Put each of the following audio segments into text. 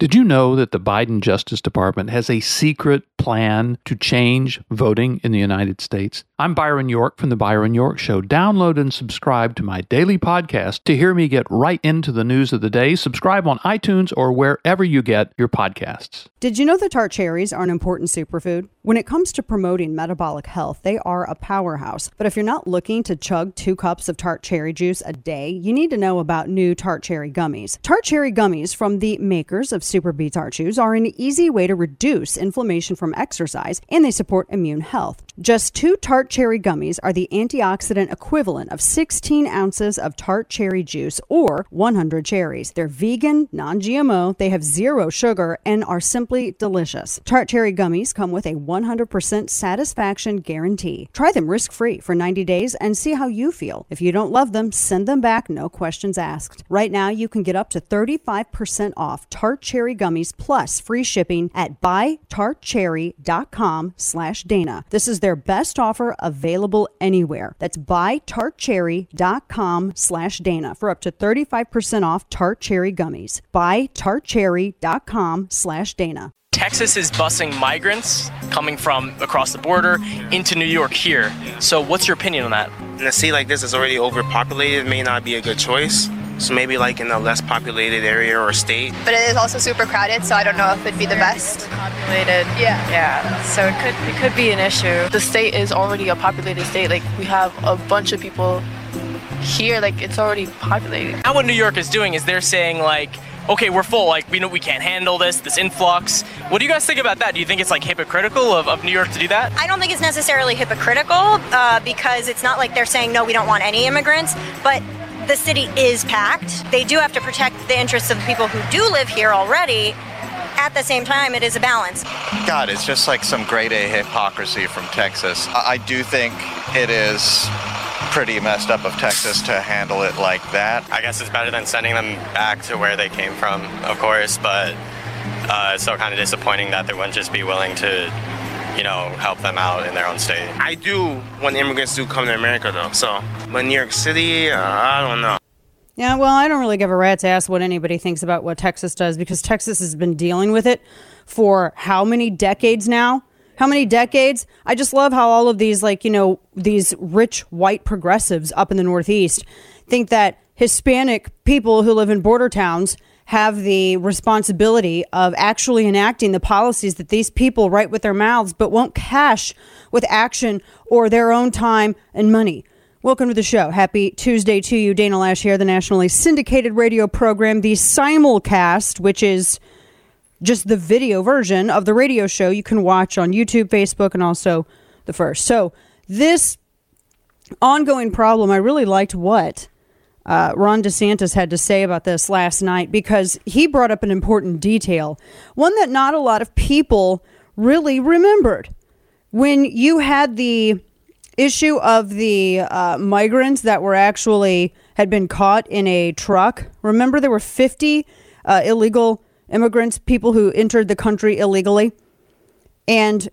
Did you know that the Biden Justice Department has a secret plan to change voting in the United States? I'm Byron York from The Byron York Show. Download and subscribe to my daily podcast to hear me get right into the news of the day. Subscribe on iTunes or wherever you get your podcasts. Did you know that tart cherries are an important superfood? When it comes to promoting metabolic health, they are a powerhouse. But if you're not looking to chug two cups of tart cherry juice a day, you need to know about new tart cherry gummies. Tart cherry gummies from the makers of SuperBeets Heart Chews are an easy way to reduce inflammation from exercise and they support immune health. Just two tart cherry gummies are the antioxidant equivalent of 16 ounces of tart cherry juice or 100 cherries. They're vegan, non GMO, they have zero sugar, and are simply delicious. Tart cherry gummies come with a 100% satisfaction guarantee. Try them risk free for 90 days and see how you feel. If you don't love them, send them back, no questions asked. Right now, you can get up to 35% off tart cherry gummies plus free shipping at buytartcherry.com slash Dana. This is their best offer available anywhere. That's buytartcherry.com slash Dana for up to 35% off tart cherry gummies. Buytartcherry.com slash Dana. Texas is busing migrants coming from across the border into New York here. So, what's your opinion on that? In a city like this is already overpopulated, may not be a good choice. So maybe like in a less populated area or state. But it is also super crowded, so I don't know if it'd be the best. Populated. Yeah. Yeah. So it could it could be an issue. The state is already a populated state. Like we have a bunch of people here. Like it's already populated. Now, what New York is doing is they're saying like. Okay, we're full. Like we know we can't handle this, this influx. What do you guys think about that? Do you think it's like hypocritical of, of New York to do that? I don't think it's necessarily hypocritical uh, because it's not like they're saying no, we don't want any immigrants, but the city is packed. They do have to protect the interests of the people who do live here already. At the same time, it is a balance. God, it's just like some grade A hypocrisy from Texas. I I do think it is pretty messed up of Texas to handle it like that. I guess it's better than sending them back to where they came from, of course, but uh, it's still kind of disappointing that they wouldn't just be willing to, you know, help them out in their own state. I do when immigrants do come to America though. So, but New York City, uh, I don't know. Yeah, well, I don't really give a rat's ass what anybody thinks about what Texas does because Texas has been dealing with it for how many decades now? How many decades? I just love how all of these, like, you know, these rich white progressives up in the Northeast think that Hispanic people who live in border towns have the responsibility of actually enacting the policies that these people write with their mouths but won't cash with action or their own time and money. Welcome to the show. Happy Tuesday to you. Dana Loesch here, the nationally syndicated radio program, the simulcast, which is just the video version of the radio show you can watch on YouTube, Facebook, and also the first. So, this ongoing problem, I really liked what uh, Ron DeSantis had to say about this last night because he brought up an important detail, one that not a lot of people really remembered. When you had the issue of the uh, migrants that were actually had been caught in a truck, remember there were 50 uh, illegal immigrants, people who entered the country illegally. And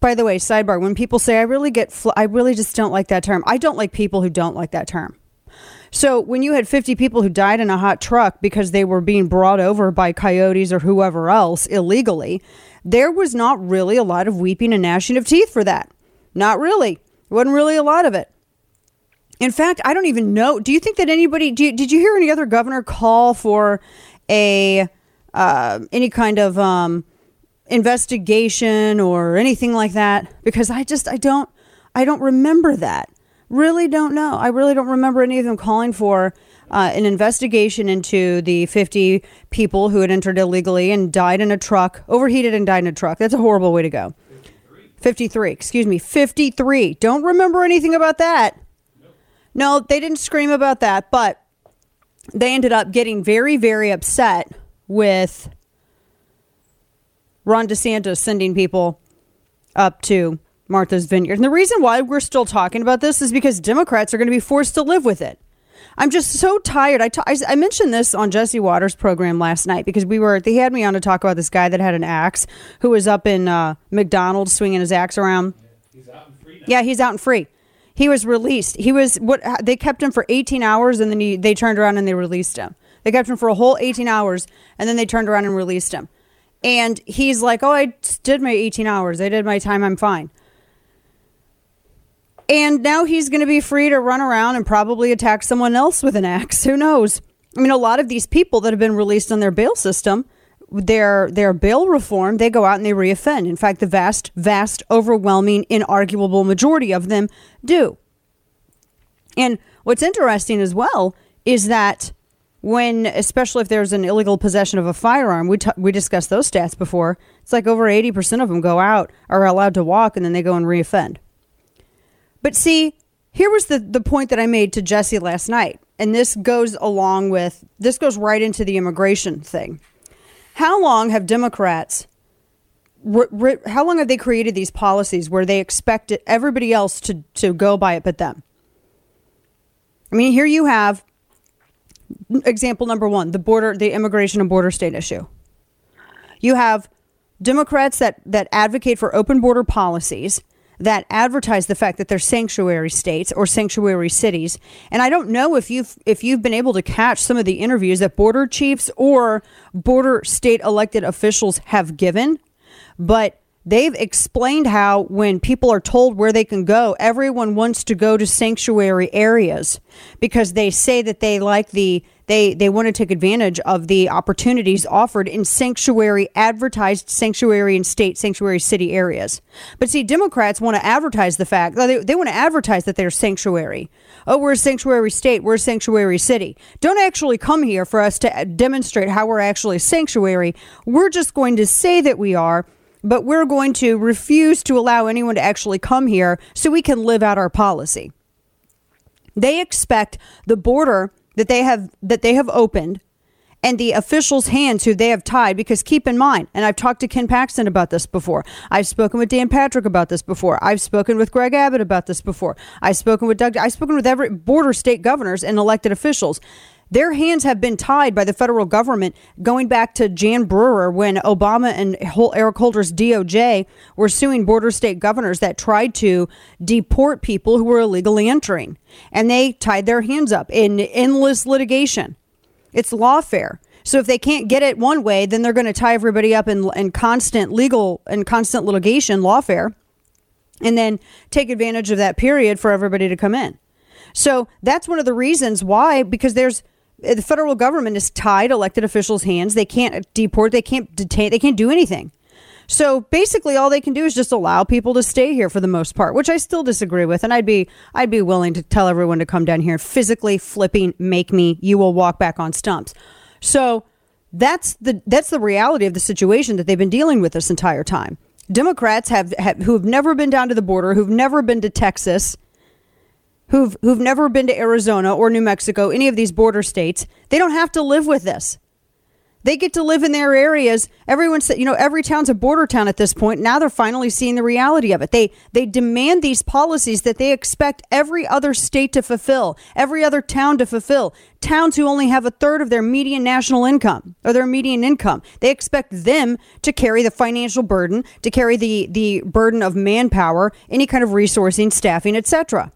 by the way, sidebar, when people say I really get, fl- I really just don't like that term. I don't like people who don't like that term. So when you had 50 people who died in a hot truck because they were being brought over by coyotes or whoever else illegally, there was not really a lot of weeping and gnashing of teeth for that. Not really. There wasn't really a lot of it. In fact, I don't even know. Do you think that anybody, you, did you hear any other governor call for a, uh, any kind of um, investigation or anything like that? Because I just, I don't, I don't remember that. Really don't know. I really don't remember any of them calling for uh, an investigation into the 50 people who had entered illegally and died in a truck, overheated and died in a truck. That's a horrible way to go. 53, excuse me, 53. Don't remember anything about that. No, they didn't scream about that, but they ended up getting very, very upset with Ron DeSantis sending people up to Martha's Vineyard. And the reason why we're still talking about this is because Democrats are going to be forced to live with it. I'm just so tired. I, I, I mentioned this on Jesse Watters' program last night because we were they had me on to talk about this guy that had an axe who was up in uh, McDonald's swinging his axe around. Yeah, he's out and free. He was released. He was what they kept him for 18 hours and then he, they turned around and they released him. They kept him for a whole 18 hours and then they turned around and released him. And he's like, "Oh, I did my 18 hours. I did my time. I'm fine." And now he's going to be free to run around and probably attack someone else with an axe. Who knows? I mean, a lot of these people that have been released on their bail system, their their bail reform, they go out and they reoffend. In fact, the vast, vast, overwhelming, inarguable majority of them do. And what's interesting as well is that when, especially if there's an illegal possession of a firearm, we t- we discussed those stats before. It's like over eighty percent of them go out are allowed to walk, and then they go and reoffend. But see, here was the, the point that I made to Jesse last night. And this goes along with, this goes right into the immigration thing. How long have Democrats, how long have they created these policies where they expect everybody else to, to go by it but them? I mean, here you have example number one the border, the immigration and border state issue. You have Democrats that, that advocate for open border policies that advertise the fact that they're sanctuary states or sanctuary cities. And I don't know if you've if you've been able to catch some of the interviews that border chiefs or border state elected officials have given, but they've explained how when people are told where they can go, everyone wants to go to sanctuary areas because they say that they like the they they want to take advantage of the opportunities offered in sanctuary advertised sanctuary and state sanctuary city areas. But see, Democrats want to advertise the fact they, they want to advertise that they're sanctuary. Oh, we're a sanctuary state. We're a sanctuary city. Don't actually come here for us to demonstrate how we're actually sanctuary. We're just going to say that we are but we're going to refuse to allow anyone to actually come here so we can live out our policy. They expect the border that they have that they have opened and the officials' hands who they have tied. Because keep in mind, and I've talked to Ken Paxton about this before. I've spoken with Dan Patrick about this before. I've spoken with Greg Abbott about this before. I've spoken with Doug. I've spoken with every border state governors and elected officials. Their hands have been tied by the federal government going back to Jan Brewer when Obama and Eric Holder's DOJ were suing border state governors that tried to deport people who were illegally entering. And they tied their hands up in endless litigation. It's lawfare. So if they can't get it one way, then they're going to tie everybody up in, in constant legal and constant litigation, lawfare, and then take advantage of that period for everybody to come in. So that's one of the reasons why, because there's Uh, the federal government is tied elected officials' hands. They can't deport, they can't detain, they can't do anything. So basically all they can do is just allow people to stay here for the most part, which I still disagree with and I'd be I'd be willing to tell everyone to come down here physically flipping make me you will walk back on stumps. So that's the that's the reality of the situation that they've been dealing with this entire time. Democrats have, have who have never been down to the border, who've never been to Texas, who've who've never been to Arizona or New Mexico, any of these border states, they don't have to live with this. They get to live in their areas. Everyone's you know, every town's a border town at this point. Now they're finally seeing the reality of it. They they demand these policies that they expect every other state to fulfill, every other town to fulfill. Towns who only have a third of their median national income or their median income, they expect them to carry the financial burden, to carry the the burden of manpower, any kind of resourcing, staffing, etc.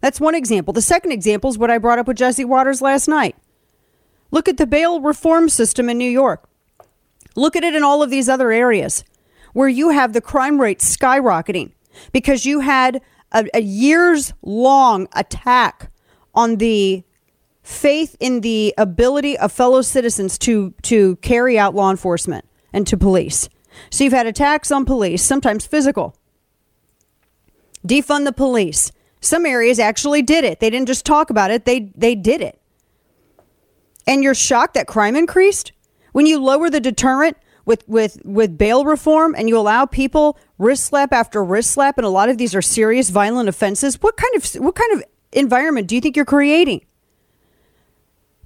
That's one example. The second example is what I brought up with Jesse Watters last night. Look at the bail reform system in New York. Look at it in all of these other areas where you have the crime rate skyrocketing because you had a, a years long attack on the faith in the ability of fellow citizens to to carry out law enforcement and to police. So you've had attacks on police, sometimes physical. Defund the police. Some areas actually did it. They didn't just talk about it, they, they did it. And you're shocked that crime increased? When you lower the deterrent with, with, with bail reform and you allow people wrist slap after wrist slap, and a lot of these are serious violent offenses, what kind of, what kind of environment do you think you're creating?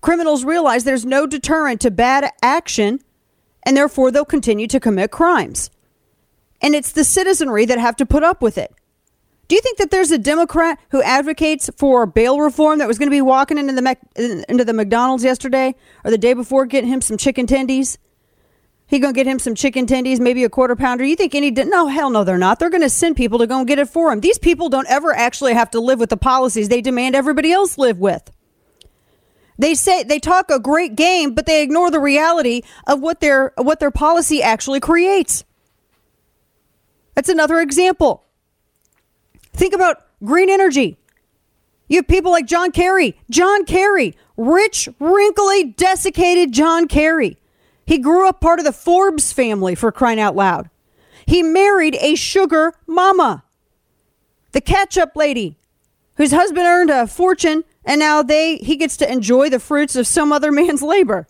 Criminals realize there's no deterrent to bad action, and therefore they'll continue to commit crimes. And it's the citizenry that have to put up with it. Do you think that there's a Democrat who advocates for bail reform that was going to be walking into the into the McDonald's yesterday or the day before, getting him some chicken tendies? He gonna get him some chicken tendies, maybe a quarter pounder. You think any? No, hell no, they're not. They're gonna send people to go and get it for him. These people don't ever actually have to live with the policies they demand everybody else live with. They say they talk a great game, but they ignore the reality of what their what their policy actually creates. That's another example. Think about green energy. You have people like John Kerry. John Kerry, rich, wrinkly, desiccated John Kerry. He grew up part of the Forbes family for crying out loud. He married a sugar mama, the ketchup lady, whose husband earned a fortune and now they he gets to enjoy the fruits of some other man's labor.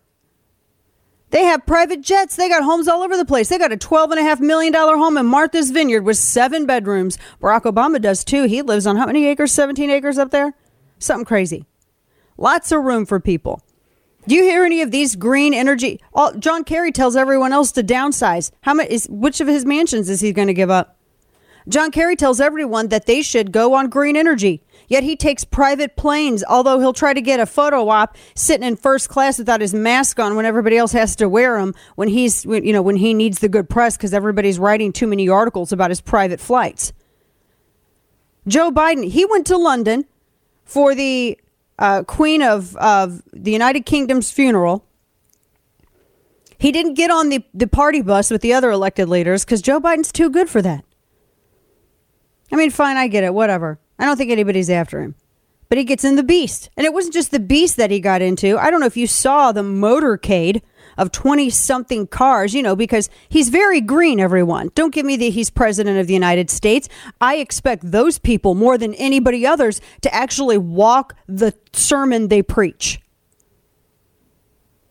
They have private jets. They got homes all over the place. They got a $12.5 million home in Martha's Vineyard with seven bedrooms. Barack Obama does too. He lives on how many acres? 17 acres up there? Something crazy. Lots of room for people. Do you hear any of these green energy? All, John Kerry tells everyone else to downsize. How much is which of his mansions is he going to give up? John Kerry tells everyone that they should go on green energy. Yet he takes private planes, although he'll try to get a photo op sitting in first class without his mask on when everybody else has to wear them when he's, you know, when he needs the good press because everybody's writing too many articles about his private flights. Joe Biden, he went to London for the uh, Queen of, of the United Kingdom's funeral. He didn't get on the, the party bus with the other elected leaders because Joe Biden's too good for that. I mean, fine, I get it, whatever. I don't think anybody's after him. But he gets in the beast. And it wasn't just the beast that he got into. I don't know if you saw the motorcade of 20 something cars, you know, because he's very green, everyone. Don't give me the he's president of the United States. I expect those people more than anybody others to actually walk the sermon they preach.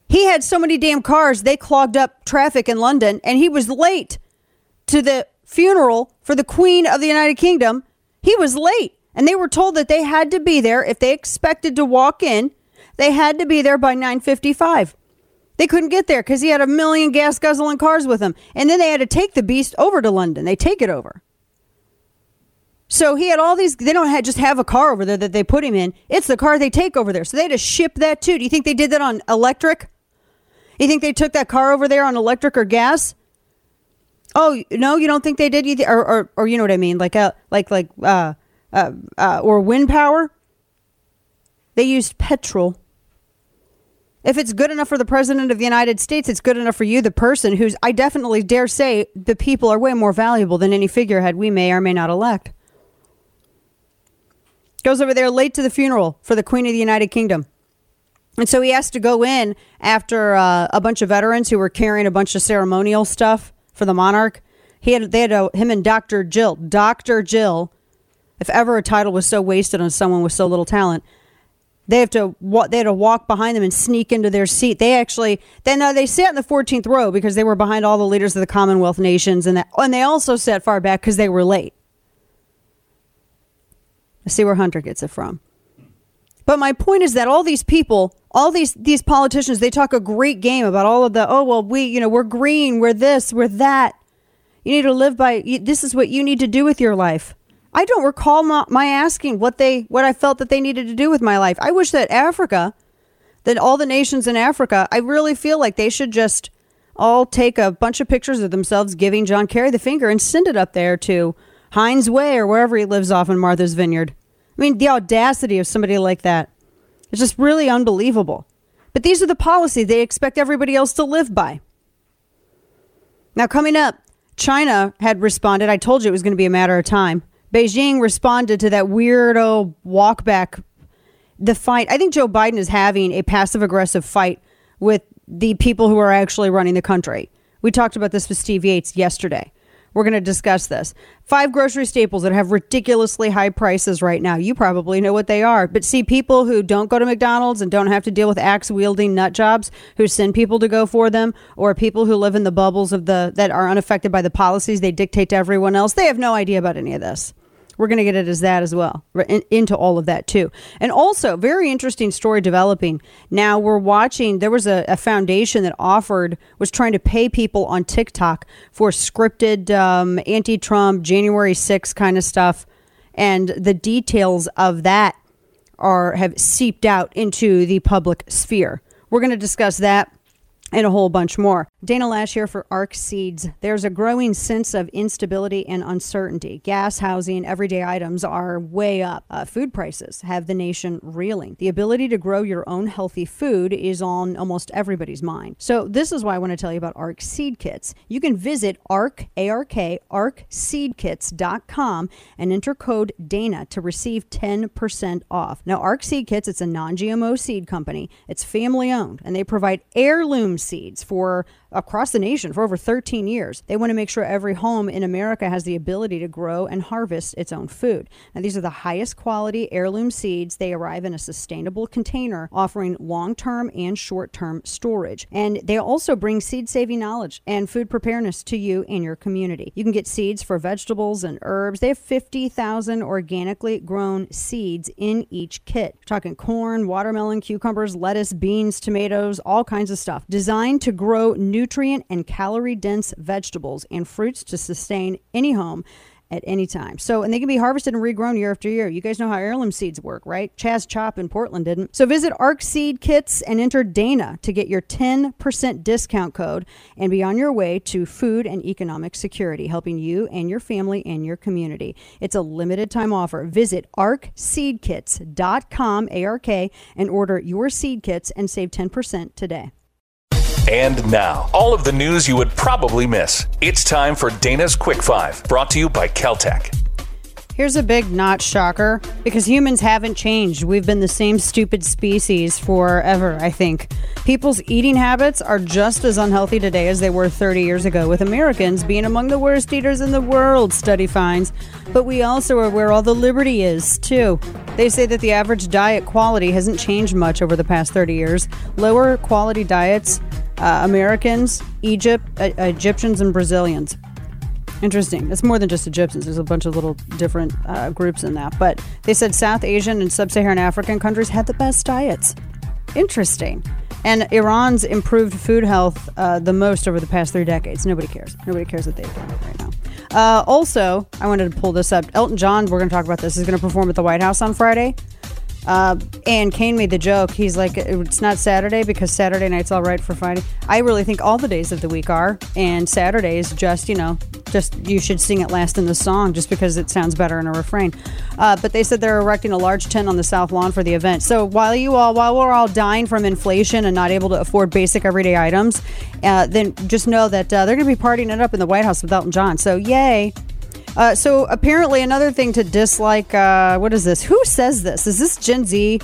He had so many damn cars, they clogged up traffic in London, and he was late to the funeral for the Queen of the United Kingdom he was late, and they were told that they had to be there if they expected to walk in. They had to be there by 9:55. They couldn't get there because he had a million gas guzzling cars with him, and then they had to take the beast over to London. They take it over. So he had all these. They don't have, just have a car over there that they put him in. It's the car they take over there. So they had to ship that too. Do you think they did that on electric? You think they took that car over there on electric or gas? Oh no, you don't think they did? You or, or or you know what I mean? Like uh, like like uh, uh, uh, or wind power. They used petrol. If it's good enough for the president of the United States, it's good enough for you, the person who's. I definitely dare say the people are way more valuable than any figurehead we may or may not elect. Goes over there late to the funeral for the Queen of the United Kingdom. And so he has to go in after uh, a bunch of veterans who were carrying a bunch of ceremonial stuff for the monarch. He had they had a, him and Dr. Jill, Dr. Jill. If ever a title was so wasted on someone with so little talent, they have to they had to walk behind them and sneak into their seat. They actually then uh, they sat in the 14th row because they were behind all the leaders of the Commonwealth nations, and that and they also sat far back because they were late. I see where Hunter gets it from. But my point is that all these people, all these these politicians, they talk a great game about all of the oh well we you know we're green, we're this, we're that. You need to live by this is what you need to do with your life. I don't recall my, my asking what they what I felt that they needed to do with my life. I wish that Africa, that all the nations in Africa, I really feel like they should just all take a bunch of pictures of themselves giving John Kerry the finger and send it up there to Heinz Way or wherever he lives off in Martha's Vineyard. I mean, the audacity of somebody like that is just really unbelievable. But these are the policies they expect everybody else to live by. Now, coming up, China had responded. I told you it was going to be a matter of time. Beijing responded to that weirdo walk back. The fight, I think Joe Biden is having a passive aggressive fight with the people who are actually running the country. We talked about this with Steve Yates yesterday. We're going to discuss this. Five grocery staples that have ridiculously high prices right now. You probably know what they are. But see, people who don't go to McDonald's and don't have to deal with axe wielding nut jobs who send people to go for them, or people who live in the bubbles of the that are unaffected by the policies they dictate to everyone else, they have no idea about any of this. We're going to get it as that as well, in, into all of that too. And also, very interesting story developing. Now we're watching, there was a, a foundation that offered, was trying to pay people on TikTok for scripted um, anti Trump, January 6 kind of stuff. And the details of that are have seeped out into the public sphere. We're going to discuss that and a whole bunch more. Dana Loesch here for ARK Seeds. There's a growing sense of instability and uncertainty. Gas, housing, everyday items are way up. Uh, food prices have the nation reeling. The ability to grow your own healthy food is on almost everybody's mind. So this is why I want to tell you about ARK Seed Kits. You can visit ARK, A-R-K, ARKSeedKits.com and enter code DANA to receive 10% off. Now, ARK Seed Kits, it's a non-GMO seed company. It's family owned and they provide heirloom seeds for across the nation for over 13 years. They want to make sure every home in America has the ability to grow and harvest its own food. Now, these are the highest quality heirloom seeds. They arrive in a sustainable container, offering long term and short term storage. And they also bring seed saving knowledge and food preparedness to you and your community. You can get seeds for vegetables and herbs. They have 50,000 organically grown seeds in each kit. We're talking corn, watermelon, cucumbers, lettuce, beans, tomatoes, all kinds of stuff. Designed to grow nutrient and calorie dense vegetables and fruits to sustain any home at any time. So, and they can be harvested and regrown year after year. You guys know how heirloom seeds work, right? Chaz Chop in Portland didn't. So, visit ARK Seed Kits and enter Dana to get your 10% discount code and be on your way to food and economic security, helping you and your family and your community. It's a limited time offer. Visit arkseedkits.com, A R K, and order your seed kits and save 10% today. And now, all of the news you would probably miss. It's time for Dana's Quick Five, brought to you by KelTec. Here's a big not shocker because humans haven't changed. We've been the same stupid species forever, I think. People's eating habits are just as unhealthy today as they were 30 years ago, with Americans being among the worst eaters in the world, study finds. But we also are where all the liberty is, too. They say that the average diet quality hasn't changed much over the past 30 years. Lower quality diets, uh, Americans, Egypt, uh, Egyptians, and Brazilians. Interesting. It's more than just the Egyptians. There's a bunch of little different uh, groups in that. But they said South Asian and Sub Saharan African countries had the best diets. Interesting. And Iran's improved food health uh, the most over the past three decades. Nobody cares. Nobody cares what they've done right now. Uh, also, I wanted to pull this up. Elton John, we're going to talk about this, is going to perform at the White House on Friday. Uh, and Kane made the joke. He's like, it's not Saturday because Saturday night's all right for fighting. I really think all the days of the week are, and Saturday is just, you know, just you should sing it last in the song just because it sounds better in a refrain. Uh, but they said they're erecting a large tent on the south lawn for the event. So while you all, while we're all dying from inflation and not able to afford basic everyday items, uh, then just know that uh, they're going to be partying it up in the White House with Elton John. So yay! Uh, so apparently, another thing to dislike. Uh, what is this? Who says this? Is this Gen Z?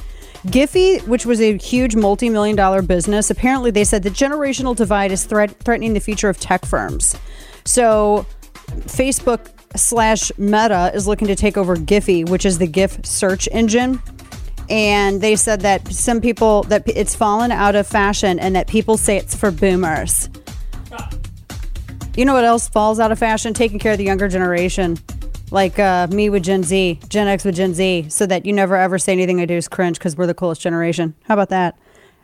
Giphy, which was a huge multi-million dollar business, apparently they said the generational divide is threat- threatening the future of tech firms. So, Facebook slash Meta is looking to take over Giphy, which is the GIF search engine. And they said that some people that it's fallen out of fashion, and that people say it's for boomers. You know what else falls out of fashion? Taking care of the younger generation. Like uh, me with Gen Z, Gen X with Gen Z, so that you never ever say anything I do is cringe because we're the coolest generation. How about that?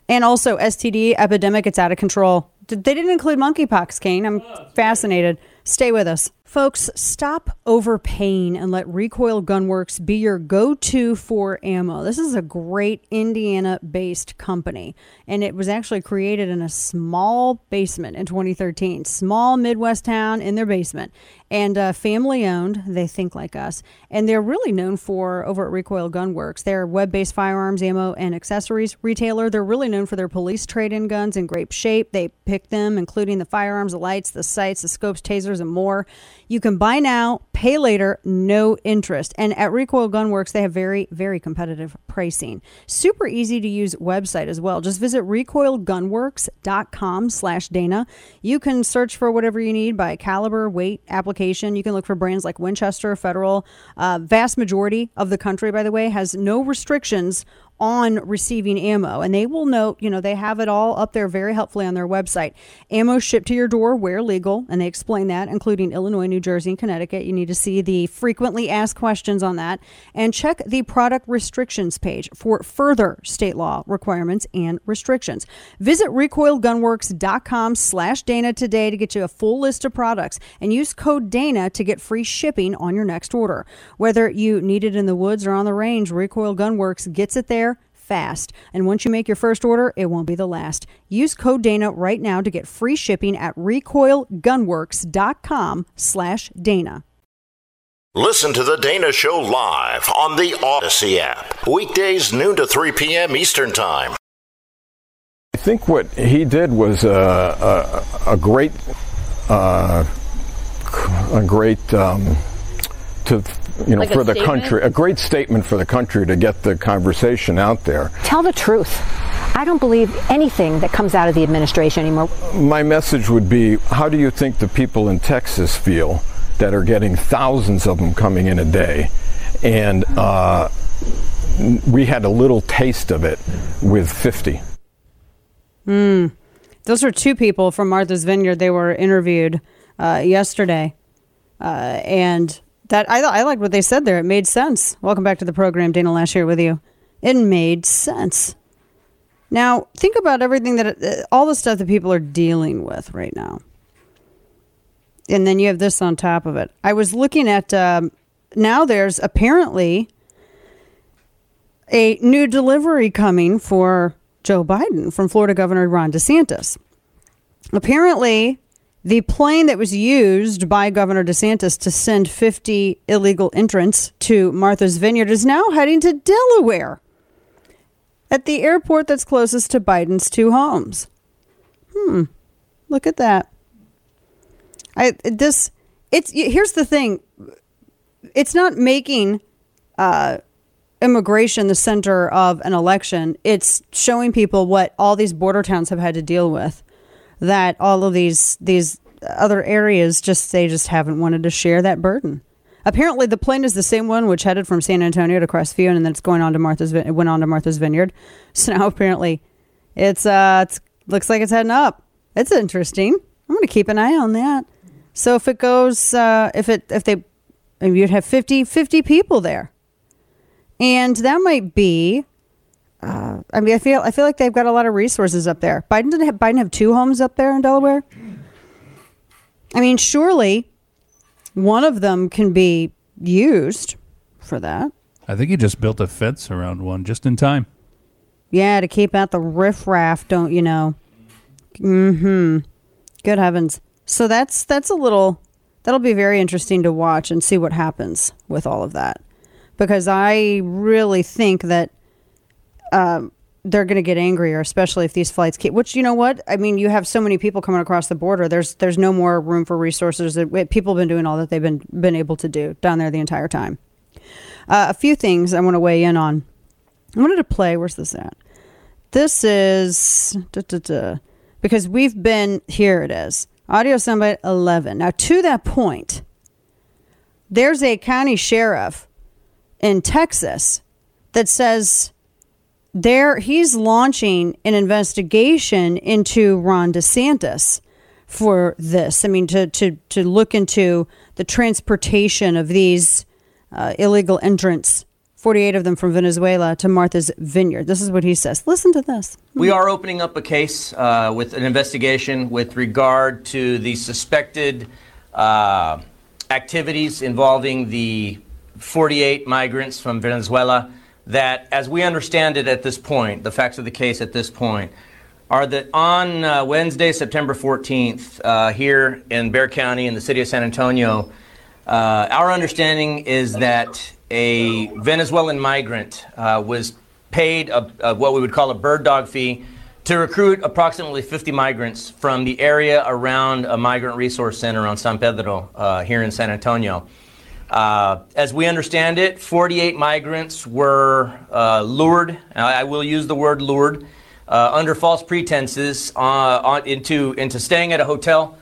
And also, STD epidemic, it's out of control. They didn't include monkeypox, Kane. I'm fascinated. Stay with us. Folks, stop overpaying and let Recoil Gunworks be your go to for ammo. This is a great Indiana based company, and it was actually created in a small basement in 2013. Small Midwest town in their basement, and uh, family owned. They think like us, and they're really known for over at Recoil Gunworks. They're a web based firearms, ammo, and accessories retailer. They're really known for their police trade in guns in great shape. They pick them, including the firearms, the lights, the sights, the scopes, tasers, and more. You can buy now, pay later, no interest. And at Recoil Gunworks, they have very, very competitive pricing. Super easy to use website as well. Just visit recoilgunworks.com slash Dana. You can search for whatever you need by caliber, weight, application. You can look for brands like Winchester, Federal. Uh, vast majority of the country, by the way, has no restrictions on receiving ammo. And they will note, you know, they have it all up there very helpfully on their website. Ammo shipped to your door where legal, and they explain that, including Illinois, New Jersey, and Connecticut. You need to see the frequently asked questions on that and check the product restrictions page for further state law requirements and restrictions. Visit recoilgunworks.com slash Dana today to get you a full list of products and use code Dana to get free shipping on your next order. Whether you need it in the woods or on the range, Recoil Gunworks gets it there fast. And once you make your first order, it won't be the last. Use code Dana right now to get free shipping at recoilgunworks.com slash Dana. Listen to The Dana Show live on the Odyssey app. Weekdays, noon to 3 p.m. Eastern Time. I think what he did was a, a, a great, uh, a great, um, to you know, Like for the statement? country, a great statement for the country to get the conversation out there. Tell the truth. I don't believe anything that comes out of the administration anymore. My message would be: How do you think the people in Texas feel that are getting thousands of them coming in a day, and uh, we had a little taste of it with 50. Hmm. Those are two people from Martha's Vineyard. They were interviewed uh, yesterday, uh, and that I, I liked what they said there. It made sense. Welcome back to the program, Dana Loesch here with you. It made sense. Now think about everything that uh, all the stuff that people are dealing with right now, and then you have this on top of it. I was looking at um, now. There's apparently a new delivery coming for Joe Biden from Florida Governor Ron DeSantis. Apparently, the plane that was used by Governor DeSantis to send 50 illegal entrants to Martha's Vineyard is now heading to Delaware at the airport that's closest to Biden's two homes. Hmm. Look at that. I this it's here's the thing. It's not making uh immigration the center of an election. It's showing people what all these border towns have had to deal with. That all of these these other areas just they just haven't wanted to share that burden. Apparently, the plane is the same one which headed from San Antonio to Crestview, and then it's going on to Martha's. It went on to Martha's Vineyard. So now apparently, it's uh, it's looks like it's heading up. It's interesting. I'm going to keep an eye on that. So if it goes, uh, if it if they, you'd have 50, 50 people there, and that might be. Uh, I mean, I feel I feel like they've got a lot of resources up there. Biden didn't have Biden have two homes up there in Delaware. I mean, surely one of them can be used for that. I think he just built a fence around one just in time. Yeah, to keep out the riffraff, don't you know? Mm-hmm. Good heavens. So that's that's a little that'll be very interesting to watch and see what happens with all of that. Because I really think that um, they're going to get angrier, especially if these flights keep. Which you know what? I mean, you have so many people coming across the border. There's there's no more room for resources. People have been doing all that they've been been able to do down there the entire time. Uh, a few things I want to weigh in on. I wanted to play. Where's this at? This is because we've been here. It is audio soundbite eleven. Now to that point, there's a county sheriff in Texas that says there he's launching an investigation into Ron DeSantis for this. I mean, to to to look into the transportation of these uh, illegal entrants, forty-eight of them from Venezuela, to Martha's Vineyard. This is what he says. Listen to this. We are opening up a case uh, with an investigation with regard to the suspected uh, activities involving the 48 migrants from Venezuela. That, as we understand it at this point, the facts of the case at this point, are that on uh, Wednesday, September 14th, uh, here in Bexar County in the city of San Antonio, uh, our understanding is that a Venezuelan migrant uh, was paid a, a, what we would call a bird dog fee to recruit approximately 50 migrants from the area around a migrant resource center on San Pedro uh, here in San Antonio. Uh, as we understand it, 48 migrants were uh, lured, I will use the word lured, uh, under false pretenses uh, on, into, into staying at a hotel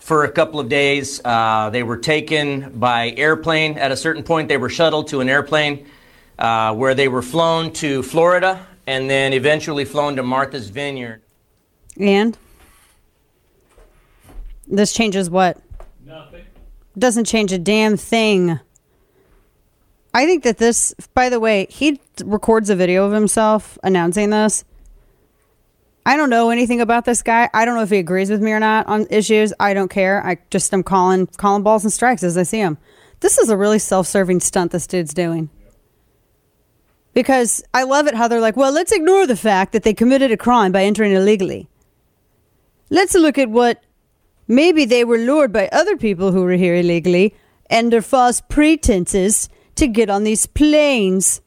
for a couple of days. Uh, they were taken by airplane. At a certain point, they were shuttled to an airplane where they were flown to Florida and then eventually flown to Martha's Vineyard. And this changes what? Doesn't change a damn thing. I think that this, by the way, he records a video of himself announcing this. I don't know anything about this guy. I don't know if he agrees with me or not on issues. I don't care. I just am calling calling balls and strikes as I see him. This is a really self-serving stunt this dude's doing. Because I love it how they're like, well, let's ignore the fact that they committed a crime by entering illegally. Let's look at what maybe they were lured by other people who were here illegally under false pretenses to get on these planes.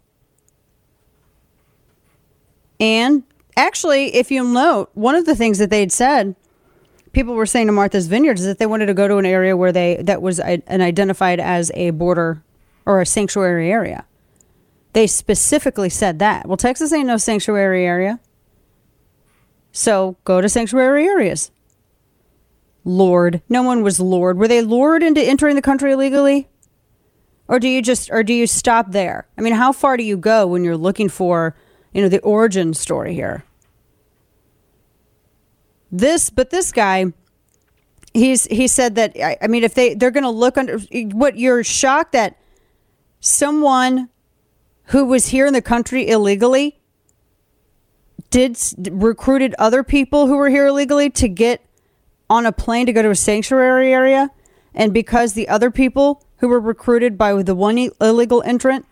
And actually, if you'll note, one of the things that they'd said, people were saying to Martha's Vineyard is that they wanted to go to an area where they that was an identified as a border or a sanctuary area. They specifically said that. Well, Texas ain't no sanctuary area. So go to sanctuary areas. Lord. No one was lured. Were they lured into entering the country illegally? Or do you just or do you stop there? I mean, how far do you go when you're looking for, you know, the origin story here? This but this guy he's he said that I, I mean if they they're going to look under what you're shocked that someone who was here in the country illegally did recruited other people who were here illegally to get on a plane to go to a sanctuary area and because the other people who were recruited by the one illegal entrant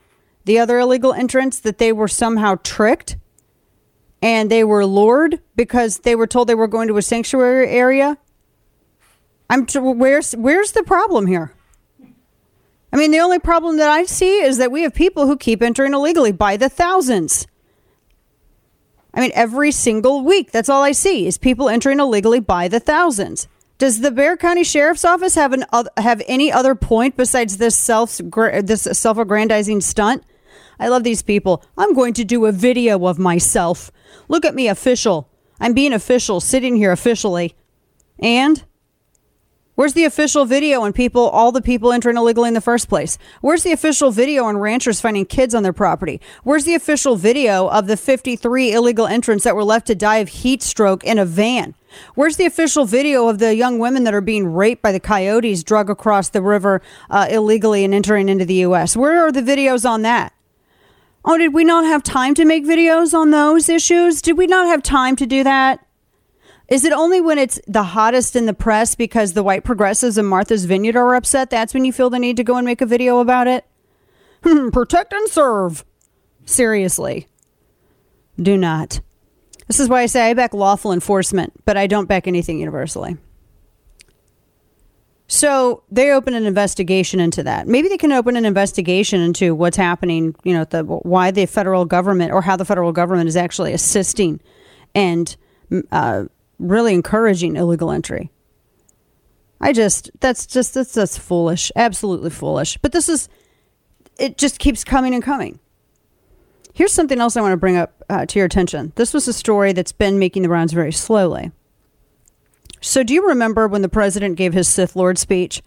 the other illegal entrants that they were somehow tricked and they were lured because they were told they were going to a sanctuary area i'm t- where's where's the problem here I mean, the only problem that I see is that we have people who keep entering illegally by the thousands. I mean, every single week, that's all I see is people entering illegally by the thousands. Does the Bexar County Sheriff's Office have an have any other point besides this self this self-aggrandizing stunt? I love these people. I'm going to do a video of myself. Look at me, official. I'm being official, sitting here officially. And Where's the official video on people, all the people entering illegally in the first place? Where's the official video on ranchers finding kids on their property? Where's the official video of the 53 illegal entrants that were left to die of heat stroke in a van? Where's the official video of the young women that are being raped by the coyotes drug across the river uh, illegally and entering into the U.S.? Where are the videos on that? Oh, did we not have time to make videos on those issues? Did we not have time to do that? Is it only when it's the hottest in the press because the white progressives and Martha's Vineyard are upset? That's when you feel the need to go and make a video about it? Hmm, Protect and serve. Seriously. Do not. This is why I say I back lawful enforcement, but I don't back anything universally. So they open an investigation into that. Maybe they can open an investigation into what's happening, you know, the, why the federal government or how the federal government is actually assisting and uh, really encouraging illegal entry. I just that's just that's that's foolish, absolutely foolish. But this is it just keeps coming and coming. Here's something else I want to bring up uh, to your attention. This was a story that's been making the rounds very slowly. So, do you remember when the president gave his Sith Lord speech,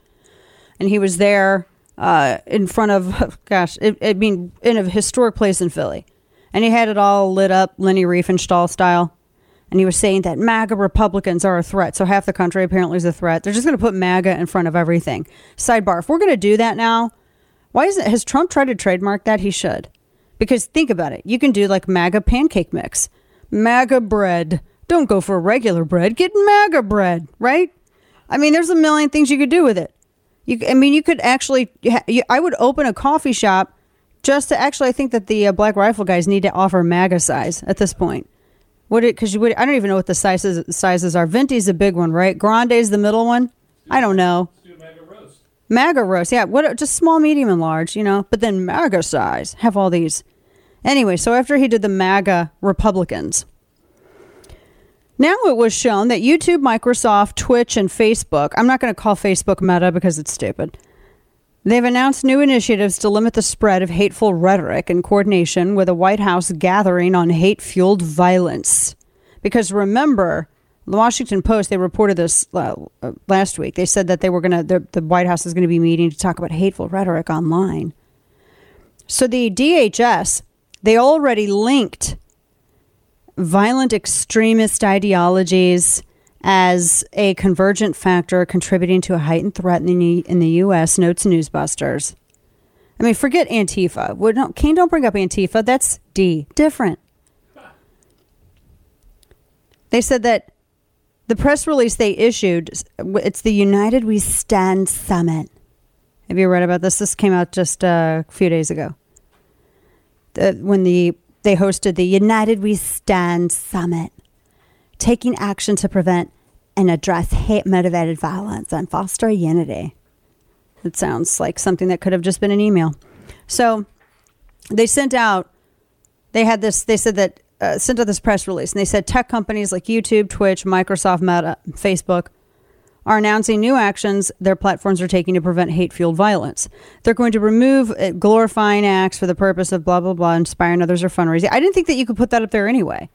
and he was there uh, in front of, gosh, it, I mean, in a historic place in Philly, and he had it all lit up, Leni Riefenstahl style, and he was saying that MAGA Republicans are a threat. So half the country apparently is a threat. They're just going to put MAGA in front of everything. Sidebar: If we're going to do that now, why isn't has Trump tried to trademark that? He should, because think about it. You can do like MAGA pancake mix, MAGA bread. Don't go for regular bread. Get MAGA bread, right? I mean, there's a million things you could do with it. You, I mean, you could actually. you- I would open a coffee shop just to actually. I think that the uh, Black Rifle guys need to offer MAGA size at this point. What it? Because you would. I don't even know what the sizes sizes are. Venti's a big one, right? Grande's the middle one. I don't know. Maga roast. Maga roast, yeah. What? Just small, medium, and large, you know. But then MAGA size. Have all these. Anyway, so after he did the MAGA Republicans, now it was shown that YouTube, Microsoft, Twitch, and Facebook, I'm not going to call Facebook Meta because it's stupid. They've announced new initiatives to limit the spread of hateful rhetoric in coordination with a White House gathering on hate fueled violence. Because remember, the Washington Post, they reported this uh, last week. They said that they were going to, the White House is going to be meeting to talk about hateful rhetoric online. So the DHS, they already linked violent extremist ideologies as a convergent factor contributing to a heightened threat in the, in the U.S., notes Newsbusters. I mean, forget Antifa. Well, no, Kane, don't bring up Antifa. That's D. Different. They said that the press release they issued, it's the United We Stand Summit. Have you read about this? This came out just a few days ago. when the they hosted the United We Stand summit, taking action to prevent and address hate motivated violence and foster unity. It sounds like something that could have just been an email. So they sent out, they had this, they said that, uh, sent out this press release and they said tech companies like YouTube, Twitch, Microsoft, Meta, Facebook are announcing new actions their platforms are taking to prevent hate fueled violence. They're going to remove uh, glorifying acts for the purpose of blah, blah, blah, inspiring others or fundraising. I didn't think that you could put that up there anyway.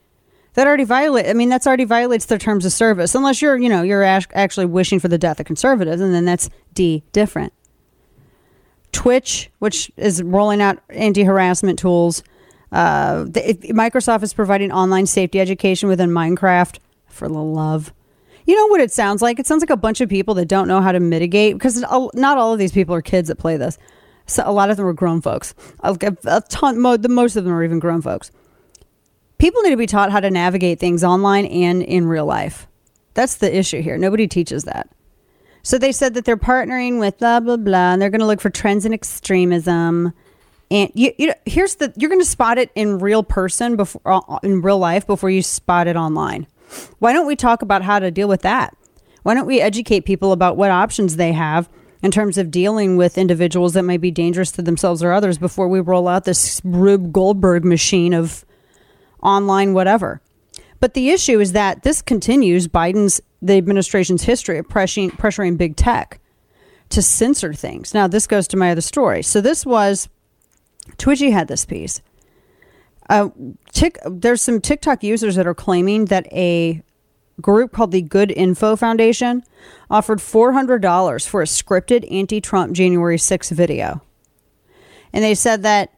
That already violate. I mean, that's already violates their terms of service, unless you're, you know, you're actually wishing for the death of conservatives, and then that's D different. Twitch, which is rolling out anti-harassment tools. Uh, the, Microsoft is providing online safety education within Minecraft for the love. You know what it sounds like? It sounds like a bunch of people that don't know how to mitigate because not all of these people are kids that play this. So a lot of them are grown folks. A, a ton, most of them are even grown folks. People need to be taught how to navigate things online and in real life. That's the issue here. Nobody teaches that. So they said that they're partnering with blah blah blah, and they're going to look for trends in extremism. And you, you know, here's the you're going to spot it in real person before uh, in real life before you spot it online. Why don't we talk about how to deal with that? Why don't we educate people about what options they have in terms of dealing with individuals that might be dangerous to themselves or others before we roll out this Rube Goldberg machine of online whatever? But the issue is that this continues Biden's the administration's history of pressuring, pressuring big tech to censor things. Now, this goes to my other story. So this was Twitchy had this piece. Uh, tick, there's some TikTok users that are claiming that a group called the Good Info Foundation offered $400 for a scripted anti-Trump January 6 video. And they said that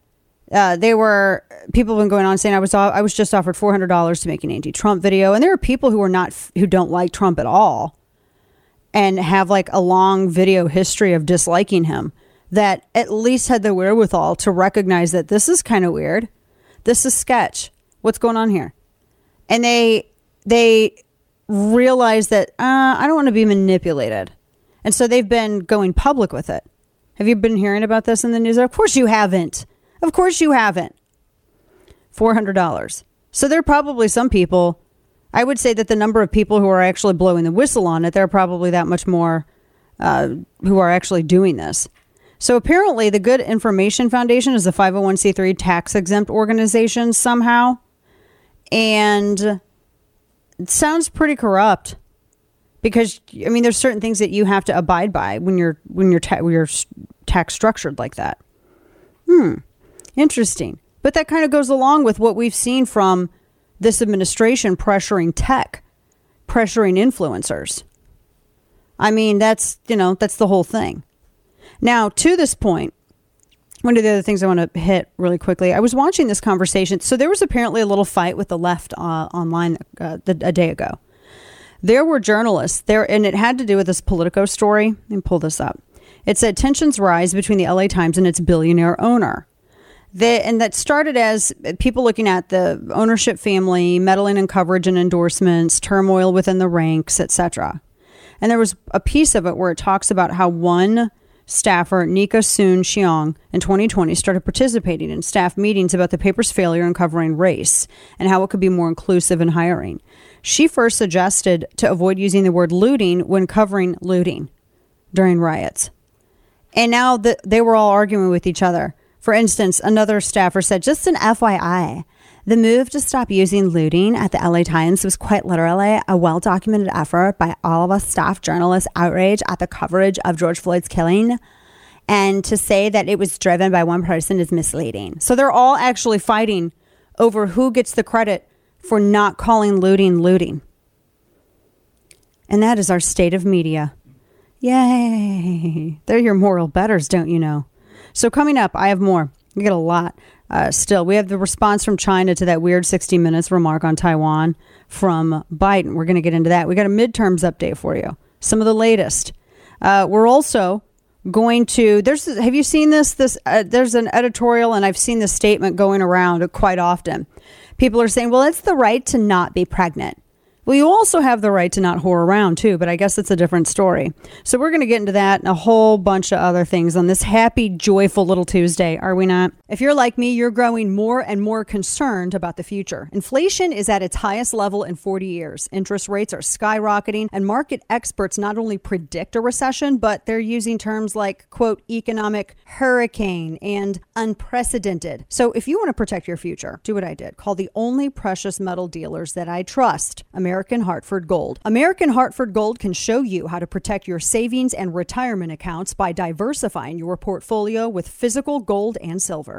uh, they were people have been going on saying I was I was just offered four hundred dollars to make an anti-Trump video, and there are people who are not who don't like Trump at all, and have like a long video history of disliking him. That at least had the wherewithal to recognize that this is kind of weird, this is sketch. What's going on here? And they they realize that uh, I don't want to be manipulated, and so they've been going public with it. Have you been hearing about this in the news? Of course you haven't. Of course you haven't. $400. So there are probably some people, I would say that the number of people who are actually blowing the whistle on it, there are probably that much more uh, who are actually doing this. So apparently, the Good Information Foundation is a 501c3 tax exempt organization somehow. And it sounds pretty corrupt because I mean there's certain things that you have to abide by when you're when you're ta- when you're tax structured like that. Hmm. Interesting. But that kind of goes along with what we've seen from this administration pressuring tech, pressuring influencers. I mean, that's, you know, that's the whole thing. Now, to this point, one of the other things I want to hit really quickly, I was watching this conversation. So there was apparently a little fight with the left uh, online uh, a day ago. There were journalists there, and it had to do with this Politico story. Let me pull this up. It said tensions rise between the LA Times and its billionaire owner. The, and that started as people looking at the ownership family, meddling in coverage and endorsements, turmoil within the ranks, etc. And there was a piece of it where it talks about how one staffer, Nika Soon Shiong, in 2020 started participating in staff meetings about the paper's failure in covering race and how it could be more inclusive in hiring. She first suggested to avoid using the word looting when covering looting during riots. And now the, they were all arguing with each other. For instance, another staffer said, just an FYI, the move to stop using looting at the LA Times was quite literally a well documented effort by all of us staff journalists outraged at the coverage of George Floyd's killing. And to say that it was driven by one person is misleading. So they're all actually fighting over who gets the credit for not calling looting looting. And that is our state of media. Yay. They're your moral betters, don't you know? So coming up, I have more. We get a lot. Uh, still, we have the response from China to that weird 60 Minutes remark on Taiwan from Biden. We're going to get into that. We got a midterms update for you. Some of the latest. Uh, we're also going to. There's. Have you seen this? This. Uh, there's an editorial, and I've seen this statement going around quite often. People are saying, "Well, it's the right to not be pregnant." Well, you also have the right to not whore around too, but I guess it's a different story. So we're going to get into that and a whole bunch of other things on this happy, joyful little Tuesday, are we not? If you're like me, you're growing more and more concerned about the future. Inflation is at its highest level in 40 years. Interest rates are skyrocketing, and market experts not only predict a recession, but they're using terms like, quote, economic hurricane and unprecedented. So if you want to protect your future, do what I did. Call the only precious metal dealers that I trust American Hartford Gold. American Hartford Gold can show you how to protect your savings and retirement accounts by diversifying your portfolio with physical gold and silver.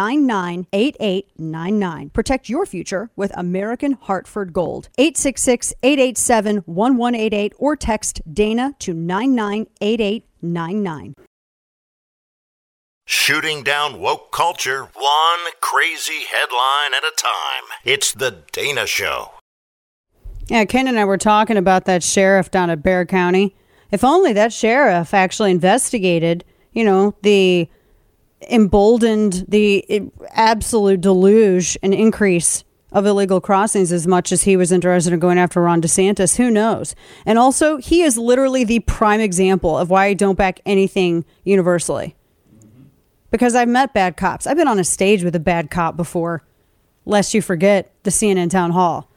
998899. Protect your future with American Hartford Gold. 866 887 1188 or text Dana to 998899. Shooting down woke culture, one crazy headline at a time. It's The Dana Show. Yeah, Ken and I were talking about that sheriff down at Bexar County. If only that sheriff actually investigated, you know, the emboldened, the absolute deluge and increase of illegal crossings as much as he was interested in going after Ron DeSantis. Who knows? And also, he is literally the prime example of why I don't back anything universally. Because I've met bad cops. I've been on a stage with a bad cop before, lest you forget the CNN town hall.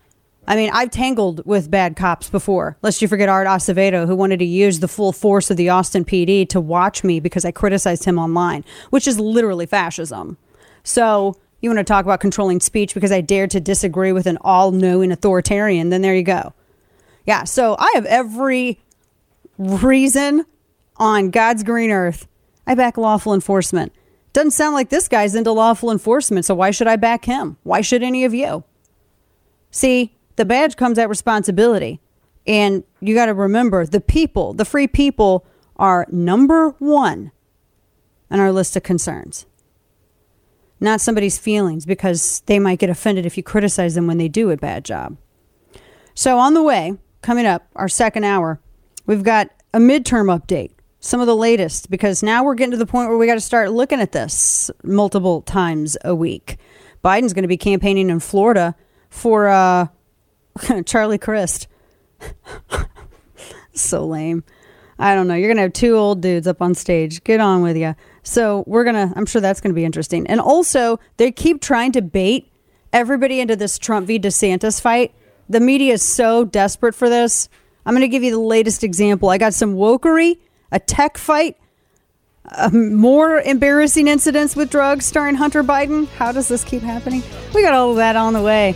I mean, I've tangled with bad cops before. Lest you forget Art Acevedo, who wanted to use the full force of the Austin PD to watch me because I criticized him online, which is literally fascism. So, you want to talk about controlling speech because I dared to disagree with an all knowing authoritarian, then there you go. Yeah, so I have every reason on God's green earth. I back lawful enforcement. Doesn't sound like this guy's into lawful enforcement, so why should I back him? Why should any of you? See, the badge comes at responsibility. And you got to remember the people, the free people, are number one on our list of concerns. Not somebody's feelings because they might get offended if you criticize them when they do a bad job. So, on the way, coming up, our second hour, we've got a midterm update, some of the latest, because now we're getting to the point where we got to start looking at this multiple times a week. Biden's going to be campaigning in Florida for uh, Charlie Crist. so lame. I don't know. You're going to have two old dudes up on stage. Get on with you. So we're going to, I'm sure that's going to be interesting. And also, they keep trying to bait everybody into this Trump v. DeSantis fight. The media is so desperate for this. I'm going to give you the latest example. I got some wokery, a tech fight, uh, more embarrassing incidents with drugs starring Hunter Biden. How does this keep happening? We got all of that on the way.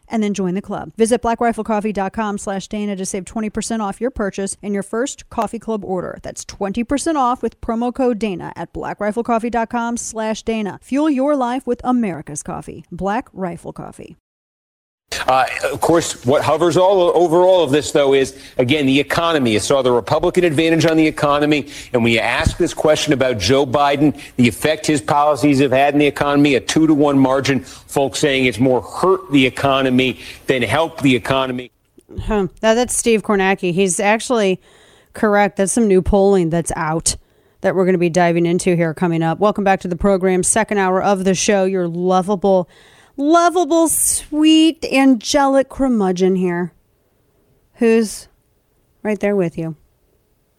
and then join the club. Visit blackriflecoffee.com slash Dana to save 20% off your purchase and your first coffee club order. That's 20% off with promo code Dana at blackriflecoffee.com slash Dana. Fuel your life with America's coffee. Black Rifle Coffee. Uh, of course, what hovers all over all of this, though, is again the economy. You saw the Republican advantage on the economy, and when you ask this question about Joe Biden, the effect his policies have had in the economy, a two to one margin, folks saying it's more hurt the economy than help the economy. Huh. Now, that's Steve Kornacki. He's actually correct. That's some new polling that's out that we're going to be diving into here coming up. Welcome back to the program, second hour of the show. Your lovable lovable, sweet, angelic curmudgeon here who's right there with you.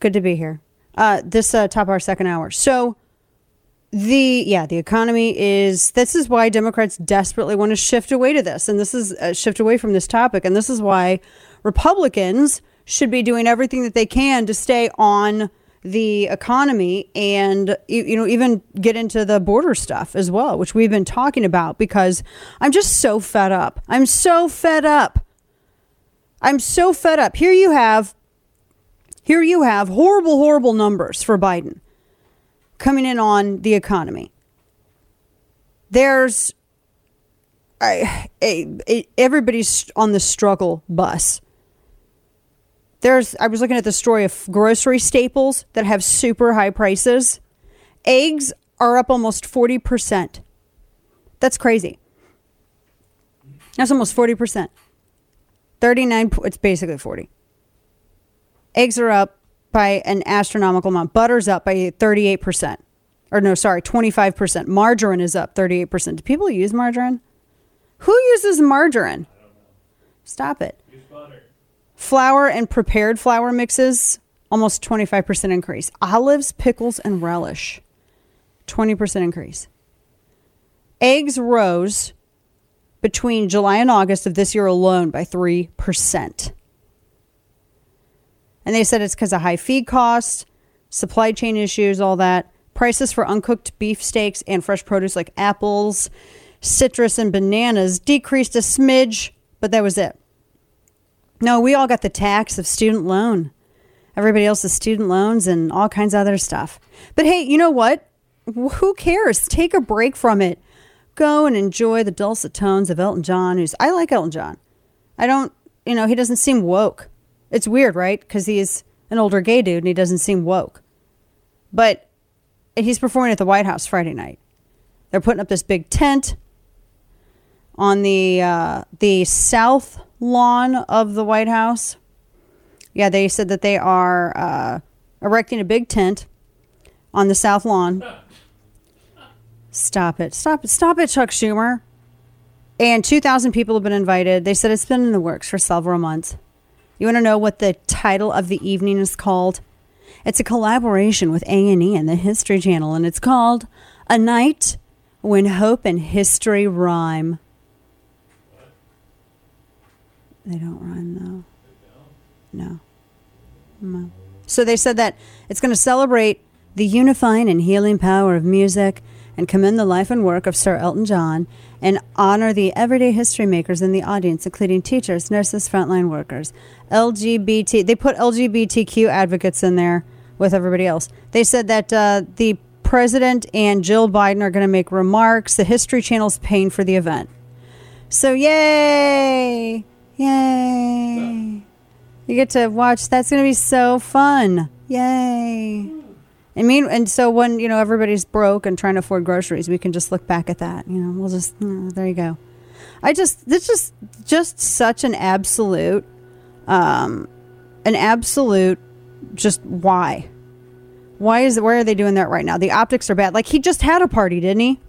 Good to be here. Uh, this uh, top our second hour. So the yeah the economy is this is why democrats desperately want to shift away to this and this is uh, shift away from this topic and this is why republicans should be doing everything that they can to stay on the economy and you know even get into the border stuff as well which we've been talking about because i'm just so fed up i'm so fed up i'm so fed up here you have here you have horrible horrible numbers for biden coming in on the economy. There's I, a, a, everybody's on the struggle bus. There's I was looking at the story of grocery staples that have super high prices. Eggs are up almost 40%. That's crazy. That's almost 40%. 39 it's basically 40. Eggs are up by an astronomical amount. Butter's up by 38%. Or no, sorry, 25%. Margarine is up 38%. Do people use margarine? Who uses margarine? Stop it. Flour and prepared flour mixes, almost 25% increase. Olives, pickles, and relish, 20% increase. Eggs rose between July and August of this year alone by 3%. And they said it's because of high feed costs, supply chain issues, all that. Prices for uncooked beef steaks and fresh produce like apples, citrus, and bananas decreased a smidge, but that was it. No, we all got the tax of student loan. Everybody else's student loans and all kinds of other stuff. But hey, you know what? Who cares? Take a break from it. Go and enjoy the dulcet tones of Elton John, who's I like Elton John. I don't, you know, he doesn't seem woke. It's weird, right? Because he's an older gay dude and he doesn't seem woke. But he's performing at the White House Friday night. They're putting up this big tent on the uh, the south lawn of the White House. Yeah, they said that they are uh, erecting a big tent on the south lawn. Stop it! Stop it! Stop it, Chuck Schumer. And 2,000 people have been invited. They said it's been in the works for several months. You want to know what the title of the evening is called? It's a collaboration with A&E and the History Channel, and it's called A Night When Hope and History Rhyme. They don't run though. No. No. So they said that it's going to celebrate the unifying and healing power of music and commend the life and work of Sir Elton John and honor the everyday history makers in the audience, including teachers, nurses, frontline workers, LGBT. They put LGBTQ advocates in there with everybody else. They said that uh, the president and Jill Biden are going to make remarks. The History Channel's paying for the event. So, yay! Yay! You get to watch. That's going to be so fun. Yay! And mean, and so when you know everybody's broke and trying to afford groceries, we can just look back at that. You know, we'll just there you go. I just this just just such an absolute, um, an absolute, just why, why is why are they doing that right now? The optics are bad. Like he just had a party, didn't he?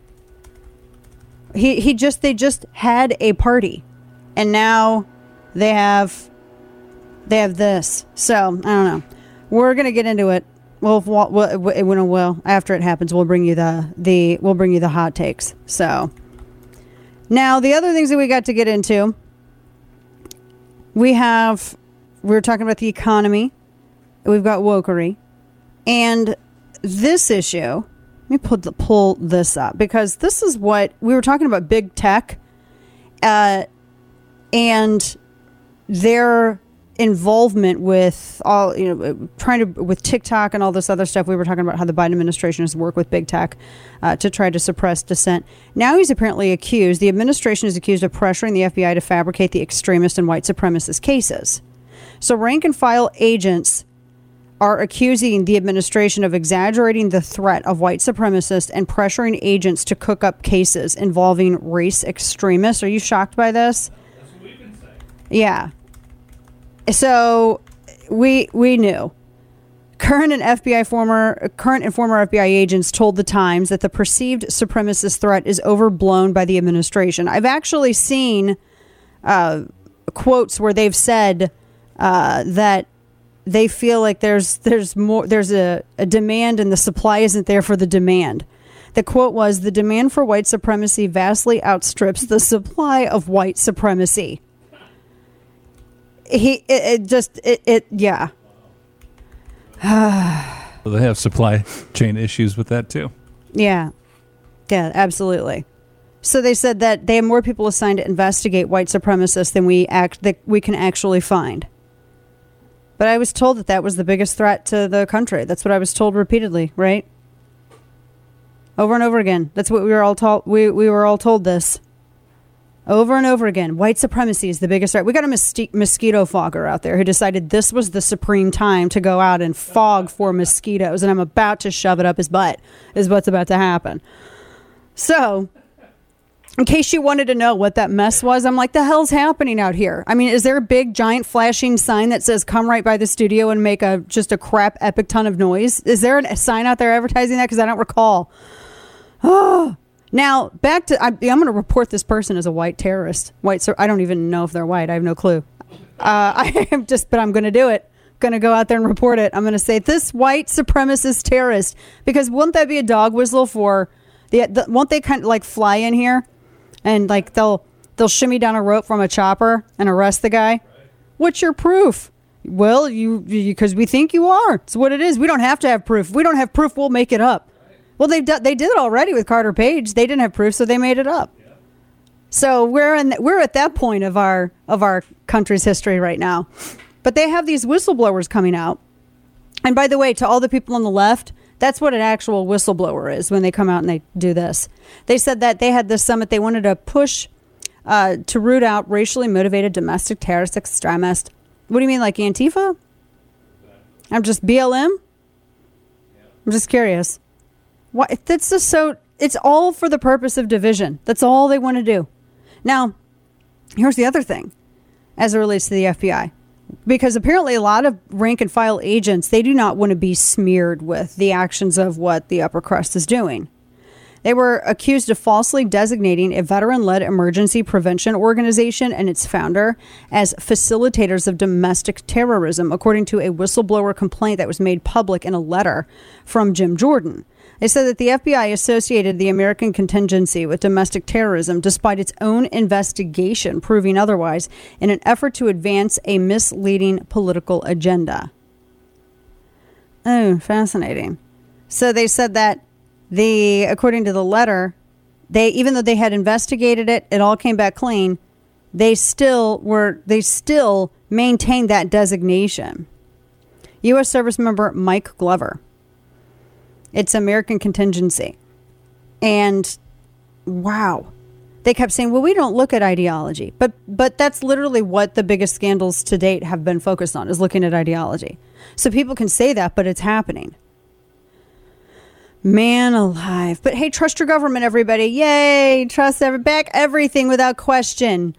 He he just they just had a party, and now they have they have this. So I don't know. We're gonna get into it well, well, well, well, after it happens, we'll bring you the the we'll bring you the hot takes. So now the other things that we got to get into, we have we are talking about the economy. We've got wokery, and this issue. Let me put the, pull this up because this is what we were talking about. Big tech, uh, and their involvement with all you know trying to with TikTok and all this other stuff we were talking about how the Biden administration has worked with big tech uh, to try to suppress dissent. Now he's apparently accused the administration is accused of pressuring the FBI to fabricate the extremist and white supremacist cases. So rank and file agents are accusing the administration of exaggerating the threat of white supremacists and pressuring agents to cook up cases involving race extremists. Are you shocked by this? Yeah so we we knew current and FBI former current and former FBI agents told the Times that the perceived supremacist threat is overblown by the administration. I've actually seen uh, quotes where they've said uh, that they feel like there's there's more there's a, a demand and the supply isn't there for the demand. The quote was The demand for white supremacy vastly outstrips the supply of white supremacy. He, it, it just, it, it yeah. They have supply chain issues with that too. Yeah. Yeah, absolutely. So they said that they have more people assigned to investigate white supremacists than we act that we can actually find. But I was told that that was the biggest threat to the country. That's what I was told repeatedly, right? Over and over again. That's what we were all told. We we were all told this. Over and over again. White supremacy is the biggest threat. We got a mosqui- mosquito fogger out there who decided this was the supreme time to go out and fog for mosquitoes, and I'm about to shove it up his butt. Is what's about to happen. So, in case you wanted to know what that mess was, I'm like, the hell's happening out here? I mean, is there a big, giant, flashing sign that says "Come right by the studio and make a just a crap epic ton of noise"? Is there a sign out there advertising that? Because I don't recall. Oh. Now back to I'm, I'm going to report this person as a white terrorist. White, sur- I don't even know if they're white. I have no clue. Uh, I am just, but I'm going to do it. Going to go out there and report it. I'm going to say this white supremacist terrorist because won't that be a dog whistle for the, the won't they kind of like fly in here and like they'll they'll shimmy down a rope from a chopper and arrest the guy? What's your proof? Well, you because we think you are. It's what it is. We don't have to have proof. If we don't have proof. We'll make it up. Well, they they did it already with Carter Page. They didn't have proof, so they made it up. So we're in we're at that point of our of our country's history right now. But they have these whistleblowers coming out. And by the way, to all the people on the left, that's what an actual whistleblower is when they come out and they do this. They said that they had this summit. They wanted to push uh, to root out racially motivated domestic terrorist extremists. What do you mean, like Antifa? I'm just BLM. I'm just curious. What? That's just so. It's all for the purpose of division. That's all they want to do. Now, here's the other thing, as it relates to the FBI, because apparently a lot of rank and file agents they do not want to be smeared with the actions of what the upper crust is doing. They were accused of falsely designating a veteran led emergency prevention organization and its founder as facilitators of domestic terrorism, according to a whistleblower complaint that was made public in a letter from Jim Jordan. They said that the FBI associated the American contingency with domestic terrorism despite its own investigation proving otherwise in an effort to advance a misleading political agenda. Oh, fascinating. So they said that the according to the letter, they even though they had investigated it, it all came back clean. They still were they still maintained that designation. U.S. service member Mike Glover. It's American contingency, and wow, they kept saying, "Well, we don't look at ideology," but but that's literally what the biggest scandals to date have been focused on is looking at ideology. So people can say that, but it's happening. Man alive. But hey, trust your government, everybody. Yay. Trust every back everything without question.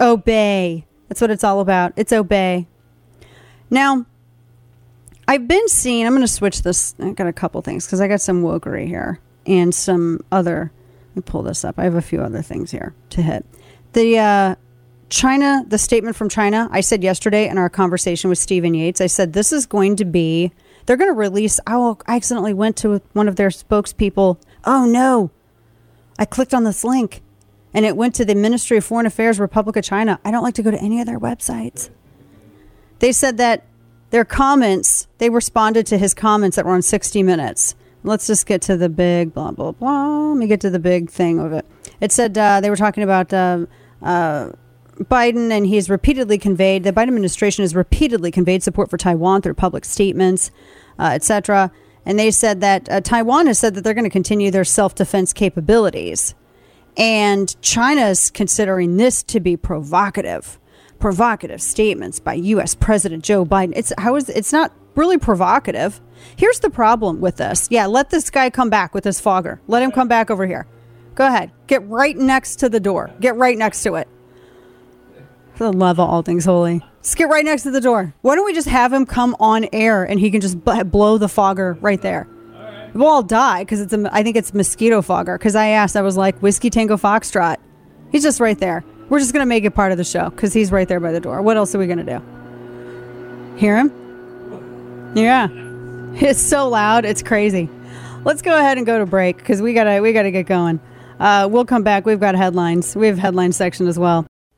Obey. That's what it's all about. It's obey. Now, I've been seeing, I'm going to switch this. I got a couple things because I got some wokery here and some other. Let me pull this up. I have a few other things here to hit. The uh, China, the statement from China, I said yesterday in our conversation with Stephen Yates, I said this is going to be they're going to release. I accidentally went to one of their spokespeople. Oh no, I clicked on this link, and it went to the Ministry of Foreign Affairs, Republic of China. I don't like to go to any of their websites. They said that their comments. They responded to his comments that were on 60 Minutes. Let's just get to the big blah blah blah. Let me get to the big thing of it. It said uh, they were talking about. Uh, uh, Biden and he's repeatedly conveyed the Biden administration has repeatedly conveyed support for Taiwan through public statements, uh, etc. And they said that uh, Taiwan has said that they're going to continue their self defense capabilities, and China is considering this to be provocative, provocative statements by U.S. President Joe Biden. It's how is it's not really provocative. Here's the problem with this. Yeah, let this guy come back with his fogger. Let him come back over here. Go ahead. Get right next to the door. Get right next to it. For the love of all things holy. Just get right next to the door. Why don't we just have him come on air and he can just b- blow the fogger right there? We'll all die because it's a, I think it's mosquito fogger. Because I asked, I was like, Whiskey Tango Foxtrot. He's just right there. We're just going to make it part of the show because he's right there by the door. What else are we going to do? Hear him? Yeah. It's so loud. It's crazy. Let's go ahead and go to break because we gotta we gotta get going. Uh, we'll come back. We've got headlines. We have headline section as well.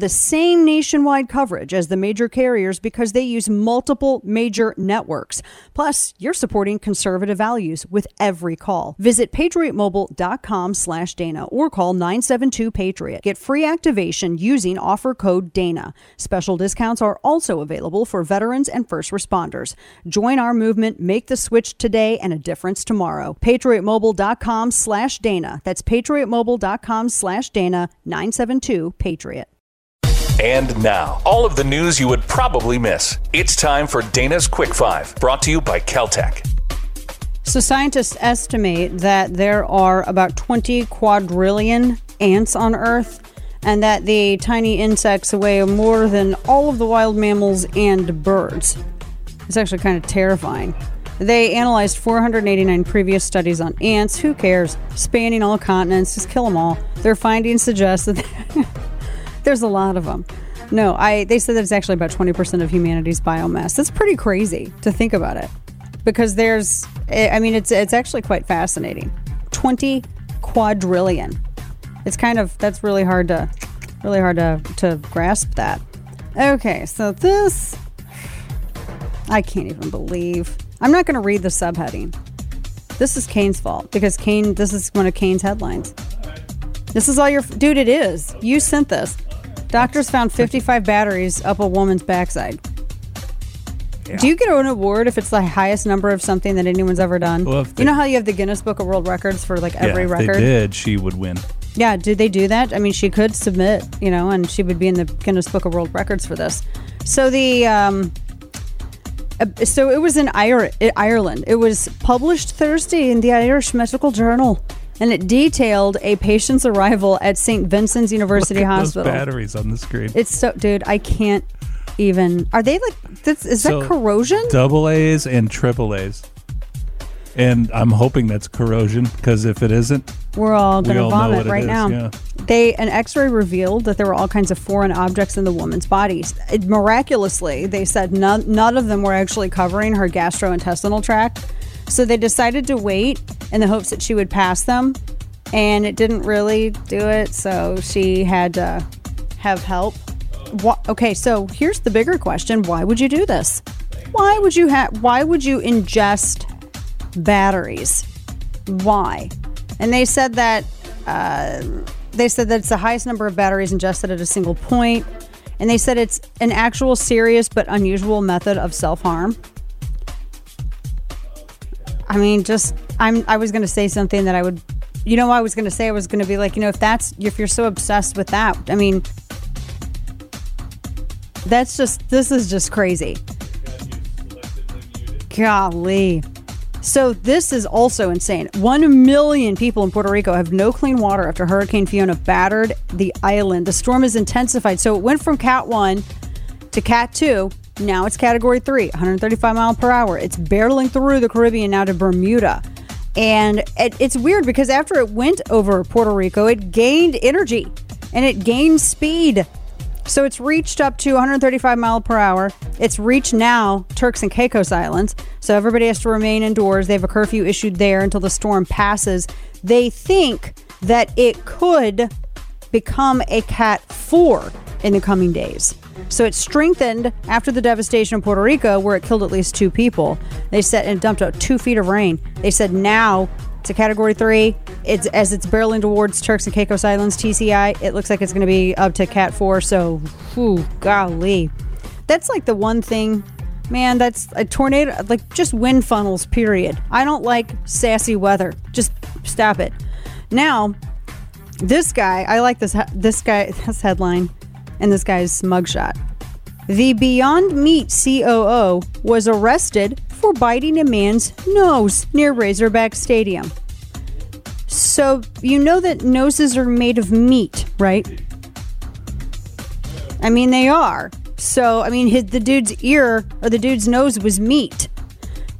the same nationwide coverage as the major carriers because they use multiple major networks. Plus, you're supporting conservative values with every call. Visit patriotmobile.com slash Dana or call 972-PATRIOT. Get free activation using offer code DANA. Special discounts are also available for veterans and first responders. Join our movement, make the switch today and a difference tomorrow. patriotmobile.com slash Dana. That's patriotmobile.com slash Dana 972-PATRIOT. And now, all of the news you would probably miss. It's time for Dana's Quick Five, brought to you by KelTec. So, scientists estimate that there are about 20 quadrillion ants on Earth, and that the tiny insects weigh more than all of the wild mammals and birds. It's actually kind of terrifying. They analyzed 489 previous studies on ants. Who cares? Spanning all continents, just kill them all. Their findings suggest that there's a lot of them. No, I. They said that it's actually about 20% of humanity's biomass. That's pretty crazy to think about it, because there's. Eh, I mean, it's it's actually quite fascinating. 20 quadrillion. It's kind of that's really hard to, really hard to to grasp that. Okay, so this. I can't even believe. I'm not going to read the subheading. This is Kane's fault because Kane. This is one of Kane's headlines. This is all your dude. It is. You sent this. Doctors found 55 batteries up a woman's backside. Do you get an award if it's the highest number of something that anyone's ever done? Well, if you know how you have the Guinness Book of World Records for like every yeah, if record? they did, she would win. Yeah, did they do that? I mean, she could submit, you know, and she would be in the Guinness Book of World Records for this. So the um, uh, so it was in Ireland. It was published Thursday in the Irish Medical Journal, and it detailed a patient's arrival at St. Vincent's University Hospital. Those batteries on the screen. It's so, dude. I can't even. Are they like? This, is So, that corrosion? Double A's and triple A's. And I'm hoping that's corrosion because if it isn't, We're all we gonna all know vomit what it right is, now. yeah. They an X-ray revealed that there were all kinds of foreign objects in the woman's body. It, miraculously, they said none none of them were actually covering her gastrointestinal tract. So they decided to wait in the hopes that she would pass them, and it didn't really do it. So she had to have help. Okay, so here's the bigger question: Why would you do this? Why would you have? Why would you ingest batteries? Why? And they said that uh, they said that it's the highest number of batteries ingested at a single point, and they said it's an actual serious but unusual method of self harm. I mean, just I'm. I was going to say something that I would. You know, I was going to say I was going to be like, you know, if that's if you're so obsessed with that, I mean, that's just this is just crazy. Golly. So this is also insane. One million people in Puerto Rico have no clean water after Hurricane Fiona battered the island. The storm is intensified. So it went from Cat 1 to Cat 2. Now it's Category 3, 135 mile per hour. It's barreling through the Caribbean now to Bermuda. And it, it's weird because after it went over Puerto Rico, it gained energy and it gained speed. So it's reached up to 135 mile per hour. It's reached now Turks and Caicos Islands. So everybody has to remain indoors. They have a curfew issued there until the storm passes. They think that it could become a Cat 4 in the coming days. So it strengthened after the devastation in Puerto Rico, where it killed at least two people. They said and dumped out two feet of rain. They said now to Category Three, it's as it's barreling towards Turks and Caicos Islands (TCI). It looks like it's going to be up to Cat Four. So, whew, golly, that's like the one thing, man. That's a tornado, like just wind funnels. Period. I don't like sassy weather. Just stop it. Now, this guy, I like this. This guy, this headline, and this guy's mugshot. The Beyond Meat COO was arrested for biting a man's nose near Razorback Stadium. So, you know that noses are made of meat, right? I mean, they are. So, I mean, his, the dude's ear or the dude's nose was meat.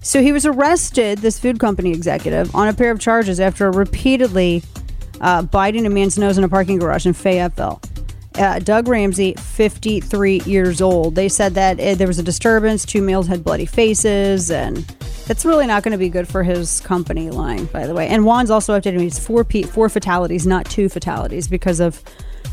So he was arrested, this food company executive, on a pair of charges after repeatedly uh, biting a man's nose in a parking garage in Fayetteville. Uh, Doug Ramsey, 53 years old. They said that uh, there was a disturbance. Two males had bloody faces, and that's really not going to be good for his company line, by the way. And Juan's also updated me. It's four, P- four fatalities, not two fatalities, because of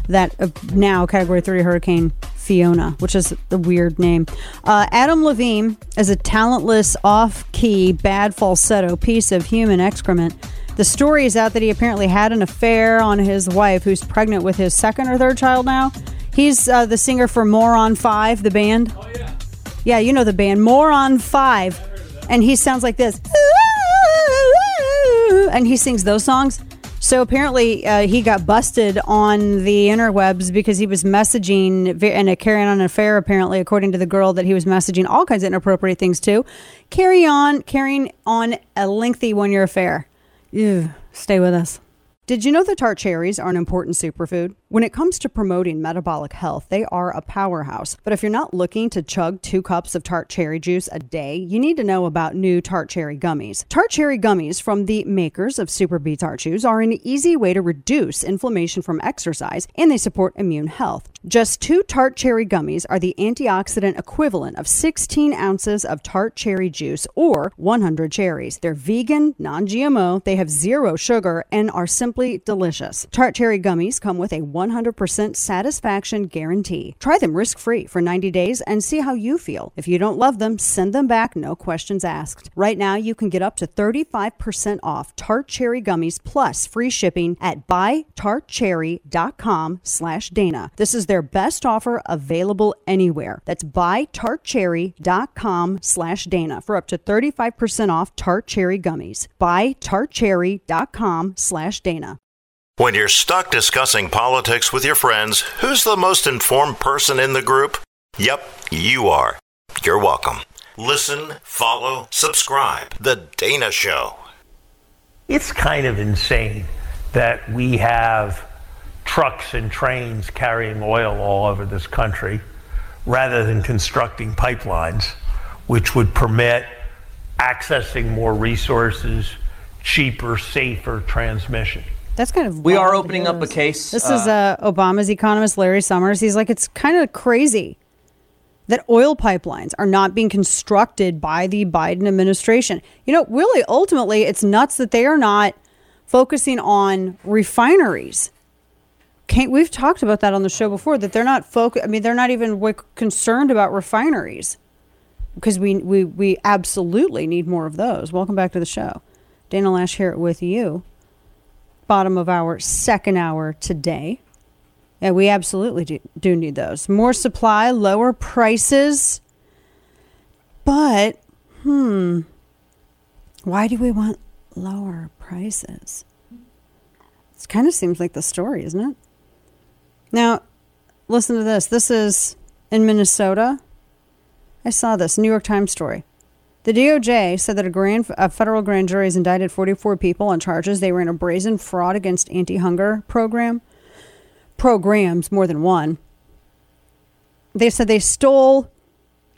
that uh, now Category 3 Hurricane Fiona, which is a weird name. Uh, Adam Levine is a talentless, off key, bad falsetto piece of human excrement. The story is out that he apparently had an affair on his wife, who's pregnant with his second or third child now. He's uh, the singer for Moron 5, the band. Oh, yeah. Yeah, you know the band, Moron 5. And he sounds like this. And he sings those songs. So apparently, uh, he got busted on the interwebs because he was messaging and carrying on an affair. Apparently, according to the girl that he was messaging all kinds of inappropriate things to, carry on carrying on a lengthy one-year affair. Ew, stay with us. Did you know that tart cherries are an important superfood? When it comes to promoting metabolic health, they are a powerhouse. But if you're not looking to chug two cups of tart cherry juice a day, you need to know about new tart cherry gummies. Tart cherry gummies from the makers of SuperBeets Heart Chews are an easy way to reduce inflammation from exercise and they support immune health. Just two tart cherry gummies are the antioxidant equivalent of 16 ounces of tart cherry juice or 100 cherries. They're vegan, non GMO, they have zero sugar, and are simply delicious. Tart cherry gummies come with a 100% satisfaction guarantee. Try them risk free for 90 days and see how you feel. If you don't love them, send them back, no questions asked. Right now, you can get up to 35% off tart cherry gummies plus free shipping at buytartcherry.com slash Dana. This is their best offer available anywhere. That's buytartcherry.com slash Dana for up to 35% off tart cherry gummies. Buytartcherry.com slash Dana. When you're stuck discussing politics with your friends, who's the most informed person in the group? Yep, you are. You're welcome. Listen, follow, subscribe. The Dana Show. It's kind of insane that we have trucks and trains carrying oil all over this country rather than constructing pipelines, which would permit accessing more resources, cheaper, safer transmission. That's kind of We are opening up a case. This is uh, Obama's economist Larry Summers. He's like, it's kind of crazy that oil pipelines are not being constructed by the Biden administration. You know, really, ultimately, it's nuts that they are not focusing on refineries. Can't, we've talked about that on the show before that they're not focused. I mean, they're not even concerned about refineries because we, we we absolutely need more of those. Welcome back to the show, Dana Loesch here with you bottom of our second hour today. Yeah, we absolutely do, do need those. More supply, lower prices. But, hmm, why do we want lower prices? It kind of seems like the story, isn't it? Now, listen to this. This is in Minnesota. I saw this New York Times story. The DOJ said that a grand, a federal grand jury has indicted 44 people on charges they in a brazen fraud against anti-hunger program programs, more than one. They said they stole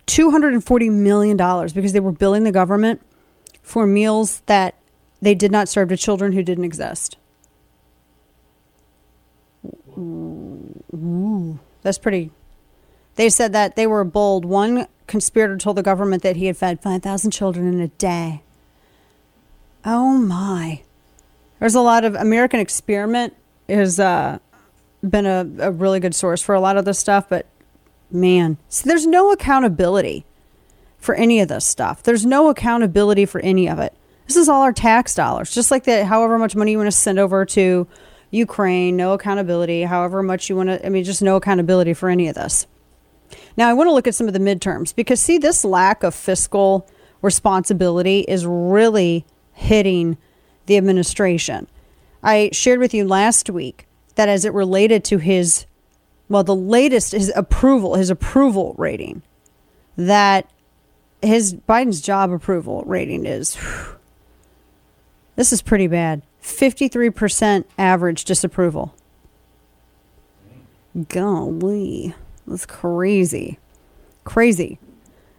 240 million dollars because they were billing the government for meals that they did not serve to children who didn't exist. Ooh, that's pretty. They said that they were bold. One conspirator told the government that he had fed 5,000 children in a day. Oh my. There's a lot of American Experiment has uh, been a, a really good source for a lot of this stuff, but man, so there's no accountability for any of this stuff. There's no accountability for any of it. This is all our tax dollars, just like that. However much money you want to send over to Ukraine, no accountability. However much you want to, I mean, just no accountability for any of this. Now, I want to look at some of the midterms because, see, this lack of fiscal responsibility is really hitting the administration. I shared with you last week that as it related to his well, the latest his approval, his approval rating, that his Biden's job approval rating is. whew, this is pretty bad. Fifty-three percent average disapproval. Golly, that's crazy, crazy.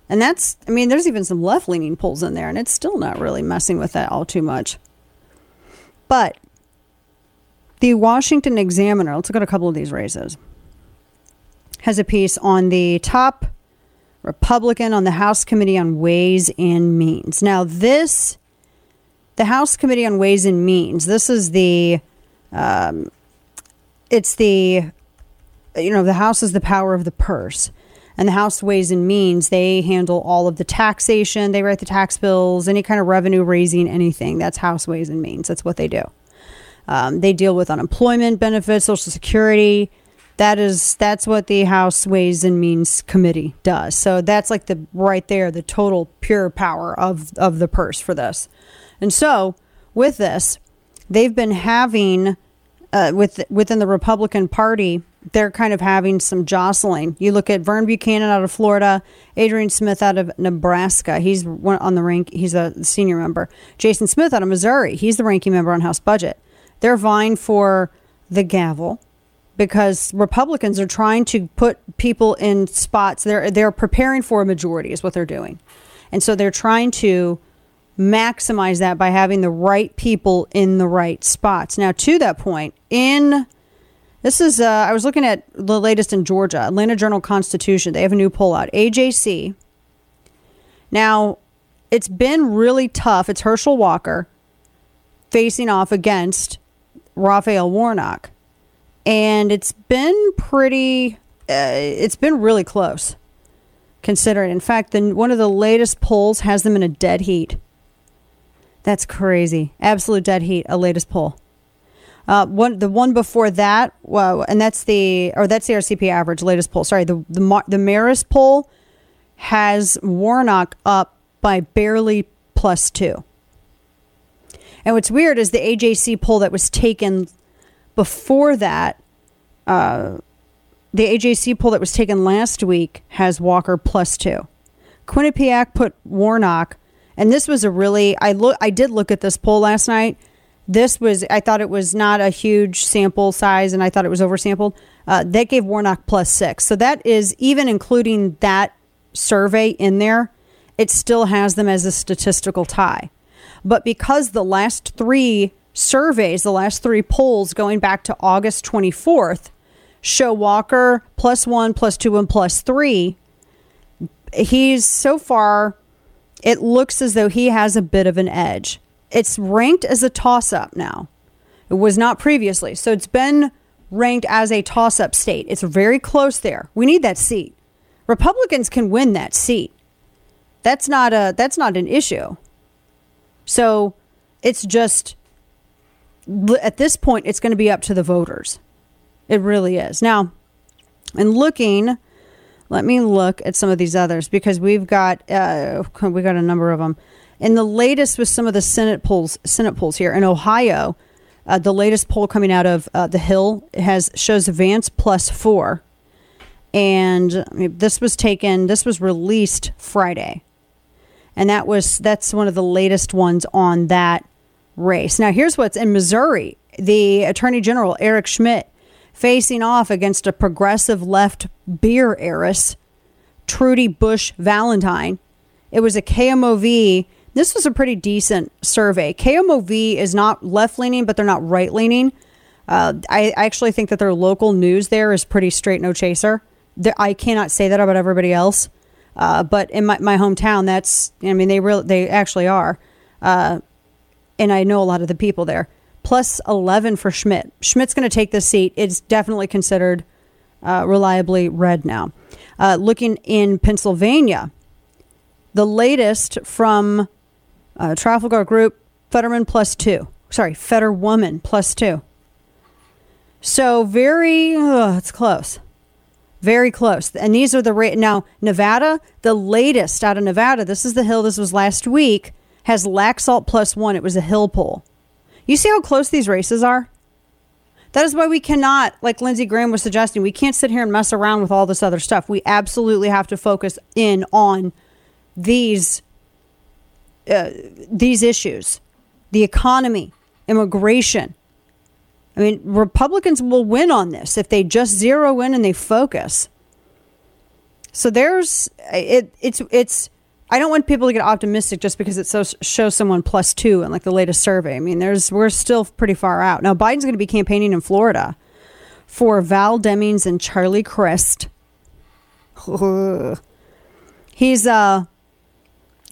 And that's, I mean, there's even some left leaning polls in there, and it's still not really messing with that all too much. But the Washington Examiner, let's look at a couple of these races, has a piece on the top Republican on the House Committee on Ways and Means. Now, this, the House Committee on Ways and Means, this is the, um, it's the, you know, the House is the power of the purse. And the House Ways and Means, they handle all of the taxation, they write the tax bills, any kind of revenue raising, anything. That's House Ways and Means. That's what they do. Um, they deal with unemployment benefits, Social Security. That is that's what the House Ways and Means Committee does. So that's like the right there, the total pure power of of the purse for this. And so with this, they've been having uh, with within the Republican Party, they're kind of having some jostling. You look at Vern Buchanan out of Florida, Adrian Smith out of Nebraska. He's on the rank. He's a senior member. Jason Smith out of Missouri. He's the ranking member on House Budget. They're vying for the gavel because Republicans are trying to put people in spots. They're they're preparing for a majority is what they're doing, and so they're trying to maximize that by having the right people in the right spots. Now, to that point, in this is uh, I was looking at the latest in Georgia, Atlanta Journal Constitution. They have a new poll out. AJC. Now, it's been really tough. It's Herschel Walker facing off against Raphael Warnock, and it's been pretty. Uh, it's been really close, considering. In fact, the one of the latest polls has them in a dead heat. That's crazy. Absolute dead heat. A latest poll. Uh, one the one before that, and that's the or that's the RCP average latest poll. Sorry, the the the Marist poll has Warnock up by barely plus two. And what's weird is the AJC poll that was taken before that, uh, the AJC poll that was taken last week has Walker plus two. Quinnipiac put Warnock, and this was a really I look I did look at this poll last night. This was I thought it was not a huge sample size, and I thought it was oversampled. Uh, that gave Warnock plus six, so that is even including that survey in there. It still has them as a statistical tie. But because the last three surveys, the last three polls going back to August 24th, show Walker plus one, plus two, and plus three, he's so far, it looks as though he has a bit of an edge. It's ranked as a toss up now. It was not previously. So it's been ranked as a toss up state. It's very close there. We need that seat. Republicans can win that seat. That's not a that's not an issue. So it's just at this point it's going to be up to the voters. It really is. Now, and looking, let me look at some of these others because we've got uh, we got a number of them. And the latest with some of the Senate polls, Senate polls here in Ohio, uh, the latest poll coming out of uh, the Hill has shows Vance plus four, and I mean, this was taken. This was released Friday, and that was that's one of the latest ones on that race. Now, here's what's in Missouri: the Attorney General Eric Schmitt facing off against a progressive left beer heiress, Trudy Bush Valentine. It was a KMOV. This was a pretty decent survey. KMOV is not left leaning, but they're not right leaning. Uh, I actually think that their local news there is pretty straight, no chaser. I cannot say that about everybody else, uh, but in my, my hometown, that's I mean they really they actually are, uh, and I know a lot of the people there. Plus eleven for Schmitt. Schmitt's going to take this seat. It's definitely considered uh, reliably red now. Uh, looking in Pennsylvania, the latest from uh, Trafalgar Group, Fetterman plus two. Sorry, Fetterwoman plus two. So very, ugh, it's close. Very close. And these are the rate. Now, Nevada, the latest out of Nevada, this is the Hill, this was last week, has Laxalt plus one. It was a Hill poll. You see how close these races are? That is why we cannot, like Lindsey Graham was suggesting, we can't sit here and mess around with all this other stuff. We absolutely have to focus in on these uh, these issues, the economy, immigration. I mean, Republicans will win on this if they just zero in and they focus. So there's it. It's it's. I don't want people to get optimistic just because it so, shows someone plus two in like the latest survey. I mean, there's we're still pretty far out. Now Biden's going to be campaigning in Florida for Val Demings and Charlie Crist. He's uh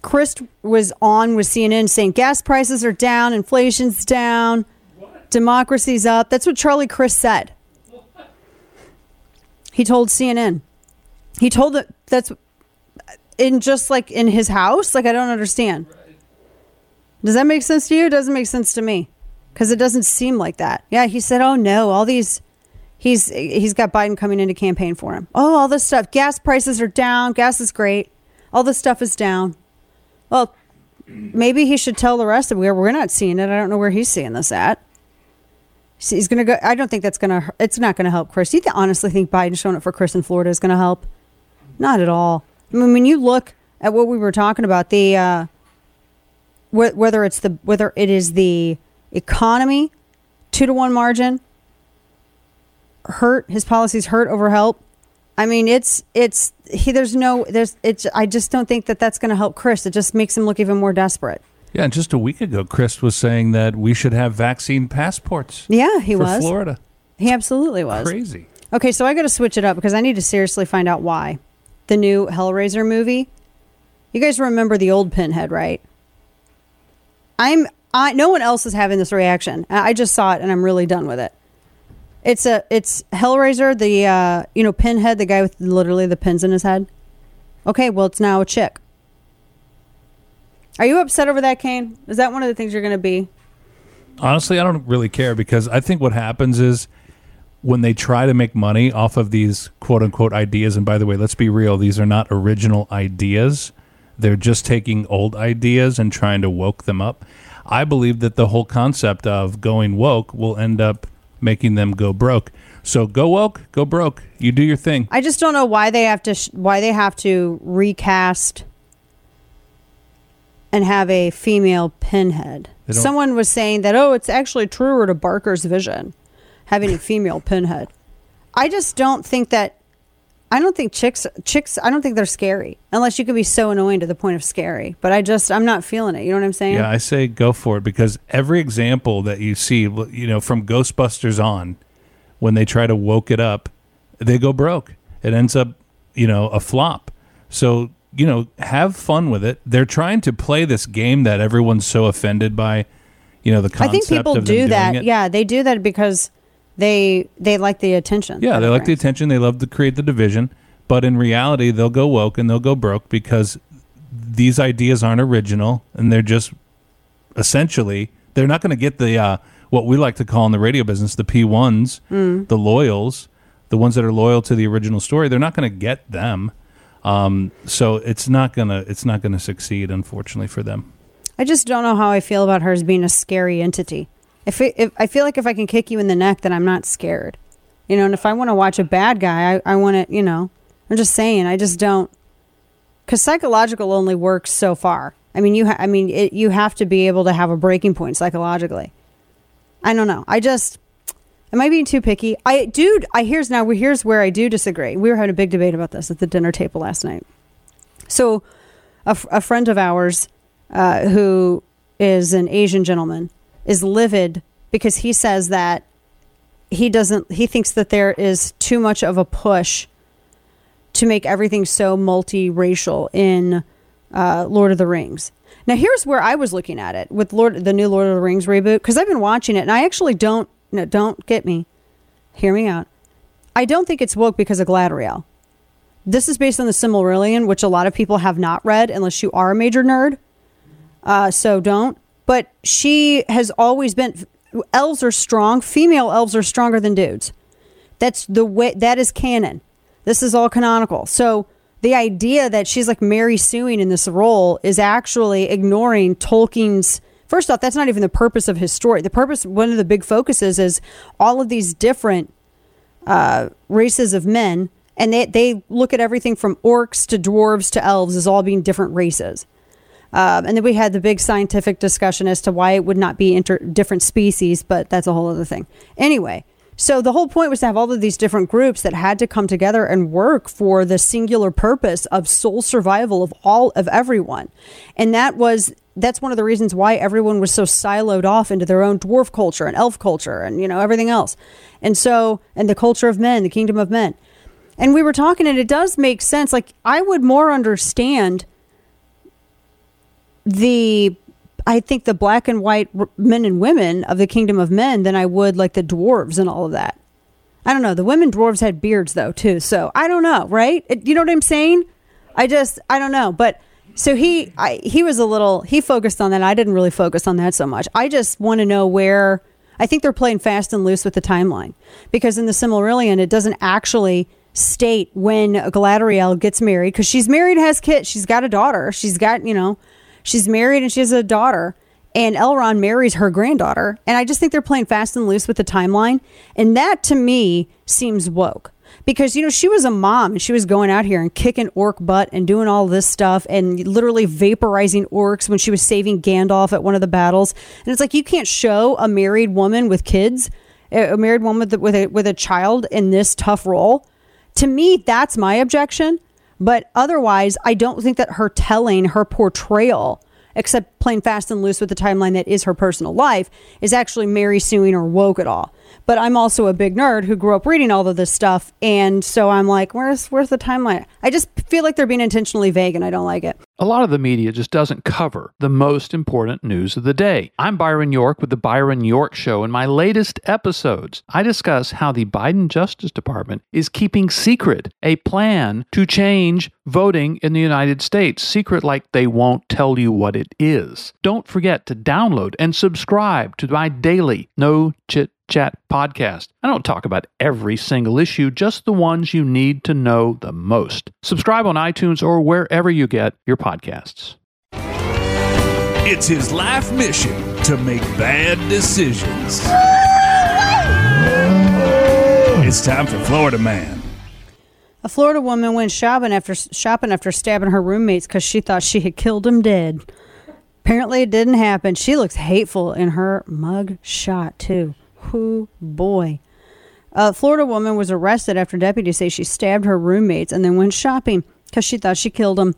Crist was on with CNN saying gas prices are down, inflation's down, democracy's up. That's what Charlie Crist said. He told CNN. He told that that's in just like in his house. Like I don't understand. Does that make sense to you? It doesn't make sense to me because it doesn't seem like that. Yeah, he said, "Oh no, all these." He's he's got Biden coming in to campaign for him. Oh, all this stuff. Gas prices are down. Gas is great. All this stuff is down. Well, maybe he should tell the rest of it. We're not seeing it. I don't know where he's seeing this at. He's going to go. I don't think that's going to. It's not going to help Crist. Do you th- honestly think Biden showing up for Crist in Florida is going to help? Not at all. I mean, when you look at what we were talking about, the uh, wh- whether it's the whether it is the economy, two to one margin, hurt his policies hurt over help. I mean, it's it's he. There's no there's it's. I just don't think that that's going to help Crist. It just makes him look even more desperate. Yeah, and just a week ago, Crist was saying that we should have vaccine passports. Yeah, he for was Florida. He absolutely was Crazy. Okay, so I got to switch it up because I need to seriously find out why. The new Hellraiser movie. You guys remember the old Pinhead, right? I'm. I no one else is having this reaction. I I just saw it and I'm really done with it. It's a. It's Hellraiser. The uh, you know Pinhead, the guy with literally the pins in his head. Okay, well it's now a chick. Are you upset over that, Kane? Is that one of the things you're going to be? Honestly, I don't really care because I think what happens is when they try to make money off of these quote unquote ideas, and by the way, let's be real, these are not original ideas. They're just taking old ideas and trying to woke them up. I believe that the whole concept of going woke will end up making them go broke. So go woke, go broke. You do your thing. I just don't know why they have to sh- why they have to recast and have a female pinhead. Someone was saying that oh, it's actually truer to Barker's vision having a female pinhead. I just don't think that I don't think chicks chicks I don't think they're scary unless you can be so annoying to the point of scary. But I just I'm not feeling it. You know what I'm saying? Yeah, I say go for it because every example that you see, you know, from Ghostbusters on, when they try to woke it up, they go broke. It ends up, you know, a flop. So, you know, have fun with it. They're trying to play this game that everyone's so offended by, you know, the concept I think people of do that. it. Yeah, they do that because they they like the attention. Yeah, they like the attention. They love to create the division. But in reality, they'll go woke and they'll go broke because these ideas aren't original and they're just essentially they're not going to get the uh, what we like to call in the radio business the P1s, Mm. the loyals, the ones that are loyal to the original story. They're not going to get them. Um, so it's not gonna it's not gonna succeed, unfortunately for them. I just don't know how I feel about her as being a scary entity. If, it, if I feel like if I can kick you in the neck, then I'm not scared. You know, and if I want to watch a bad guy, I, I want to, you know, I'm just saying, I just don't. Because psychological only works so far. I mean, you, ha- I mean, it, you have to be able to have a breaking point psychologically. I don't know. I just, am I being too picky? I, dude, I here's now. Here's where I do disagree. We were having a big debate about this at the dinner table last night. So, a, f- a friend of ours uh, who is an Asian gentleman is livid because he says that he doesn't, he thinks that there is too much of a push to make everything so multiracial in uh, Lord of the Rings. Now, here's where I was looking at it with Lord, the new Lord of the Rings reboot because I've been watching it and I actually don't. No, don't get me. Hear me out. I don't think it's woke because of Galadriel. This is based on the Silmarillion, which a lot of people have not read unless you are a major nerd. Uh, so don't. But she has always been. Elves are strong. Female elves are stronger than dudes. That's the way. That is canon. This is all canonical. So the idea that she's like Mary suing in this role is actually ignoring Tolkien's First off, that's not even the purpose of his story. The purpose, one of the big focuses, is all of these different uh, races of men, and they they look at everything from orcs to dwarves to elves as all being different races. Um, and then we had the big scientific discussion as to why it would not be inter- different species, but that's a whole other thing. Anyway, so the whole point was to have all of these different groups that had to come together and work for the singular purpose of soul survival of all of everyone. And that was that's one of the reasons why everyone was so siloed off into their own dwarf culture and elf culture and you know everything else. And so and the culture of men, the kingdom of men. And we were talking and it does make sense like I would more understand the I think the black and white men and women of the kingdom of men than I would like the dwarves and all of that. I don't know. The women dwarves had beards though too, so I don't know, right? It- you know what I'm saying? I just I don't know, but so he I, he was a little he focused on that. I didn't really focus on that so much. I just want to know where I think they're playing fast and loose with the timeline because in the Silmarillion it doesn't actually state when Galadriel gets married because she's married, has kids, she's got a daughter, she's got you know she's married and she has a daughter. And Elrond marries her granddaughter. And I just think they're playing fast and loose with the timeline. And that to me seems woke. Because, you know, she was a mom and she was going out here and kicking orc butt and doing all this stuff and literally vaporizing orcs when she was saving Gandalf at one of the battles. And it's like, you can't show a married woman with kids, a married woman with, a, with a child in this tough role. To me, that's my objection. But otherwise, I don't think that her telling, her portrayal, except playing fast and loose with the timeline that is her personal life, is actually Mary suing or woke at all. But I'm also a big nerd who grew up reading all of this stuff, and so I'm like, where's where's the timeline? I just feel like they're being intentionally vague, and I don't like it. A lot of the media just doesn't cover the most important news of the day. I'm Byron York with the Byron York Show. In my latest episodes, I discuss how the Biden Justice Department is keeping secret a plan to change voting in the United States. Secret like they won't tell you what it is. Don't forget to download and subscribe to my daily No Chit Chat podcast. I don't talk about every single issue, just the ones you need to know the most. Subscribe on iTunes or wherever you get your podcasts. It's his life mission to make bad decisions. It's time for Florida Man. A Florida woman went shopping after shopping after stabbing her roommates because she thought she had killed him dead. Apparently, it didn't happen. She looks hateful in her mug shot too. Who boy? A Florida woman was arrested after deputies say she stabbed her roommates and then went shopping because she thought she killed them.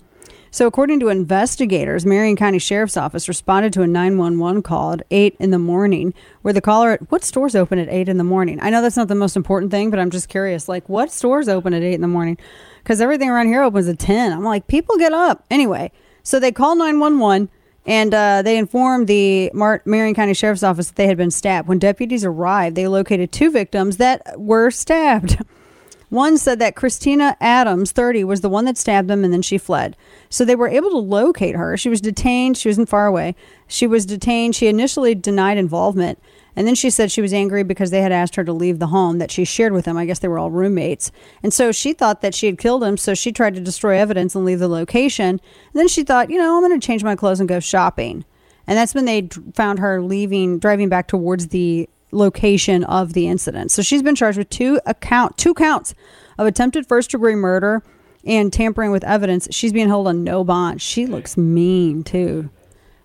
So, according to investigators, Marion County Sheriff's Office responded to a 911 call at 8 in the morning where the caller, at, what stores open at 8 in the morning? I know that's not the most important thing, but I'm just curious. Like, what stores open at 8 in the morning? Because everything around here opens at 10. I'm like, people get up. Anyway, so they call 911 and uh, they informed the Mar- Marion County Sheriff's Office that they had been stabbed. When deputies arrived, they located two victims that were stabbed. One said that Christina Adams, 30, was the one that stabbed them and then she fled. So they were able to locate her. She was detained. She wasn't far away. She was detained. She initially denied involvement. And then she said she was angry because they had asked her to leave the home that she shared with them. I guess they were all roommates. And so she thought that she had killed him. So she tried to destroy evidence and leave the location. And then she thought, you know, I'm going to change my clothes and go shopping. And that's when they found her leaving, driving back towards the location of the incident. So she's been charged with two account, two counts of attempted first degree murder and tampering with evidence. She's being held on no bond. She looks mean too.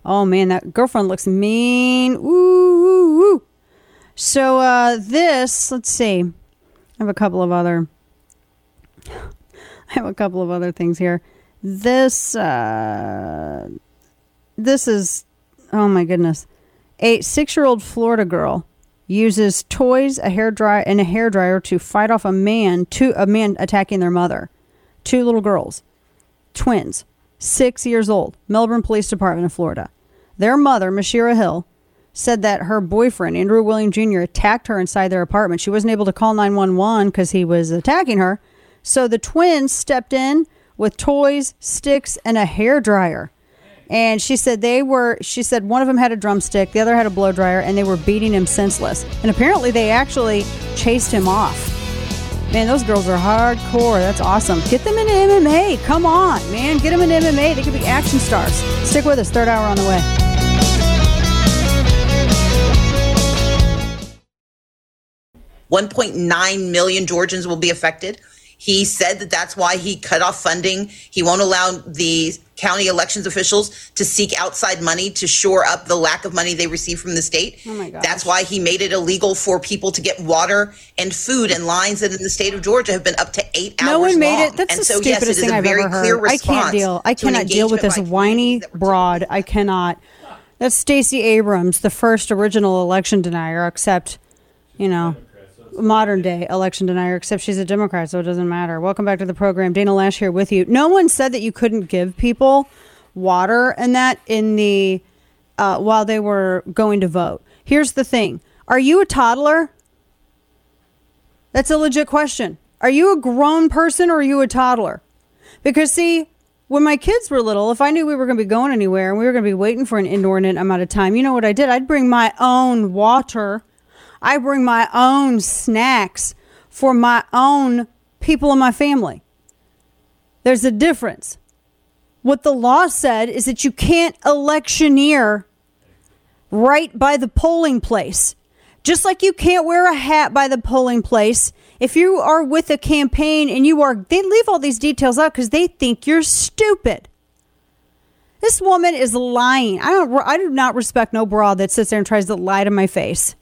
Oh man, that girlfriend looks mean. Ooh. So uh, this, let's see. I have a couple of other. I have a couple of other things here. This, uh, this is, oh my goodness, a six-year-old Florida girl uses toys, a hair dryer, and a hair dryer to fight off a man, to a man attacking their mother. Two little girls, twins, six years old, Melbourne Police Department of Florida. Their mother, Mashira Hill, said that her boyfriend, Andrew William Jr., attacked her inside their apartment. She wasn't able to call 911 because he was attacking her. So the twins stepped in with toys, sticks, and a hair dryer. And she said they were, she said one of them had a drumstick, the other had a blow dryer, and they were beating him senseless. And apparently they actually chased him off. Man, those girls are hardcore. That's awesome. Get them in MMA. Come on, man. Get them in MMA. They could be action stars. Stick with us. Third hour on the way. 1.9 million Georgians will be affected. He said that that's why he cut off funding. He won't allow the county elections officials to seek outside money to shore up the lack of money they receive from the state. Oh my God. That's why he made it illegal for people to get water and food and lines that in the state of Georgia have been up to eight hours No one made long. it. That's and the so, stupidest it is thing a I've very ever heard. I can't deal. I cannot deal with this whiny broad. I cannot. That's Stacey Abrams, the first original election denier, except, you know, modern day election denier, except she's a Democrat, so it doesn't matter. Welcome back to the program. Dana Loesch here with you. No one said that you couldn't give people water and that in the uh, while they were going to vote. Here's the thing: Are you a toddler? That's a legit question. Are you a grown person or are you a toddler? Because see, when my kids were little, if I knew we were going to be going anywhere and we were going to be waiting for an inordinate amount of time, you know what I did? I'd bring my own water. I bring my own snacks for my own people in my family. There's a difference. What the law said is that you can't electioneer right by the polling place. Just like you can't wear a hat by the polling place. If you are with a campaign and you are, they leave all these details out because they think you're stupid. This woman is lying. I don't. I do not respect no broad that sits there and tries to lie to my face.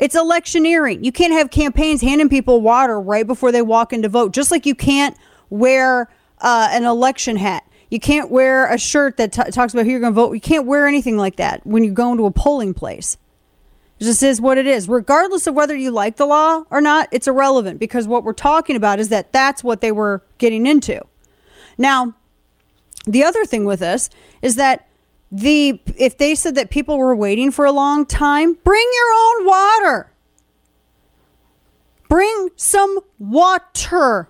It's electioneering. You can't have campaigns handing people water right before they walk in to vote. Just like you can't wear uh, an election hat. You can't wear a shirt that t- talks about who you're going to vote. You can't wear anything like that when you go into a polling place. It just is what it is. Regardless of whether you like the law or not, it's irrelevant because what we're talking about is that that's what they were getting into. Now, the other thing with this is that the if they said that people were waiting for a long time, bring your own water. Bring some water.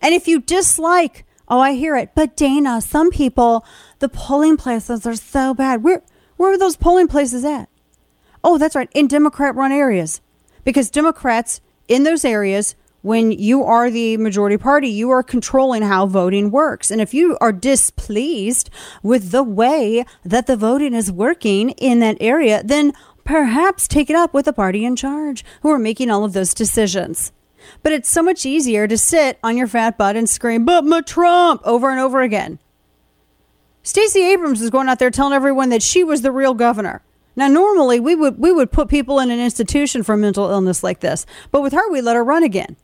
And if you dislike, oh, I hear it, but Dana, some people, the polling places are so bad. Where where are those polling places at? Oh, that's right, in Democrat run areas. Because Democrats in those areas, when you are the majority party, you are controlling how voting works. And if you are displeased with the way that the voting is working in that area, then perhaps take it up with the party in charge who are making all of those decisions. But it's so much easier to sit on your fat butt and scream, but my Trump over and over again. Stacey Abrams is going out there telling everyone that she was the real governor. Now, normally we would we would put people in an institution for mental illness like this, but with her, we let her run again.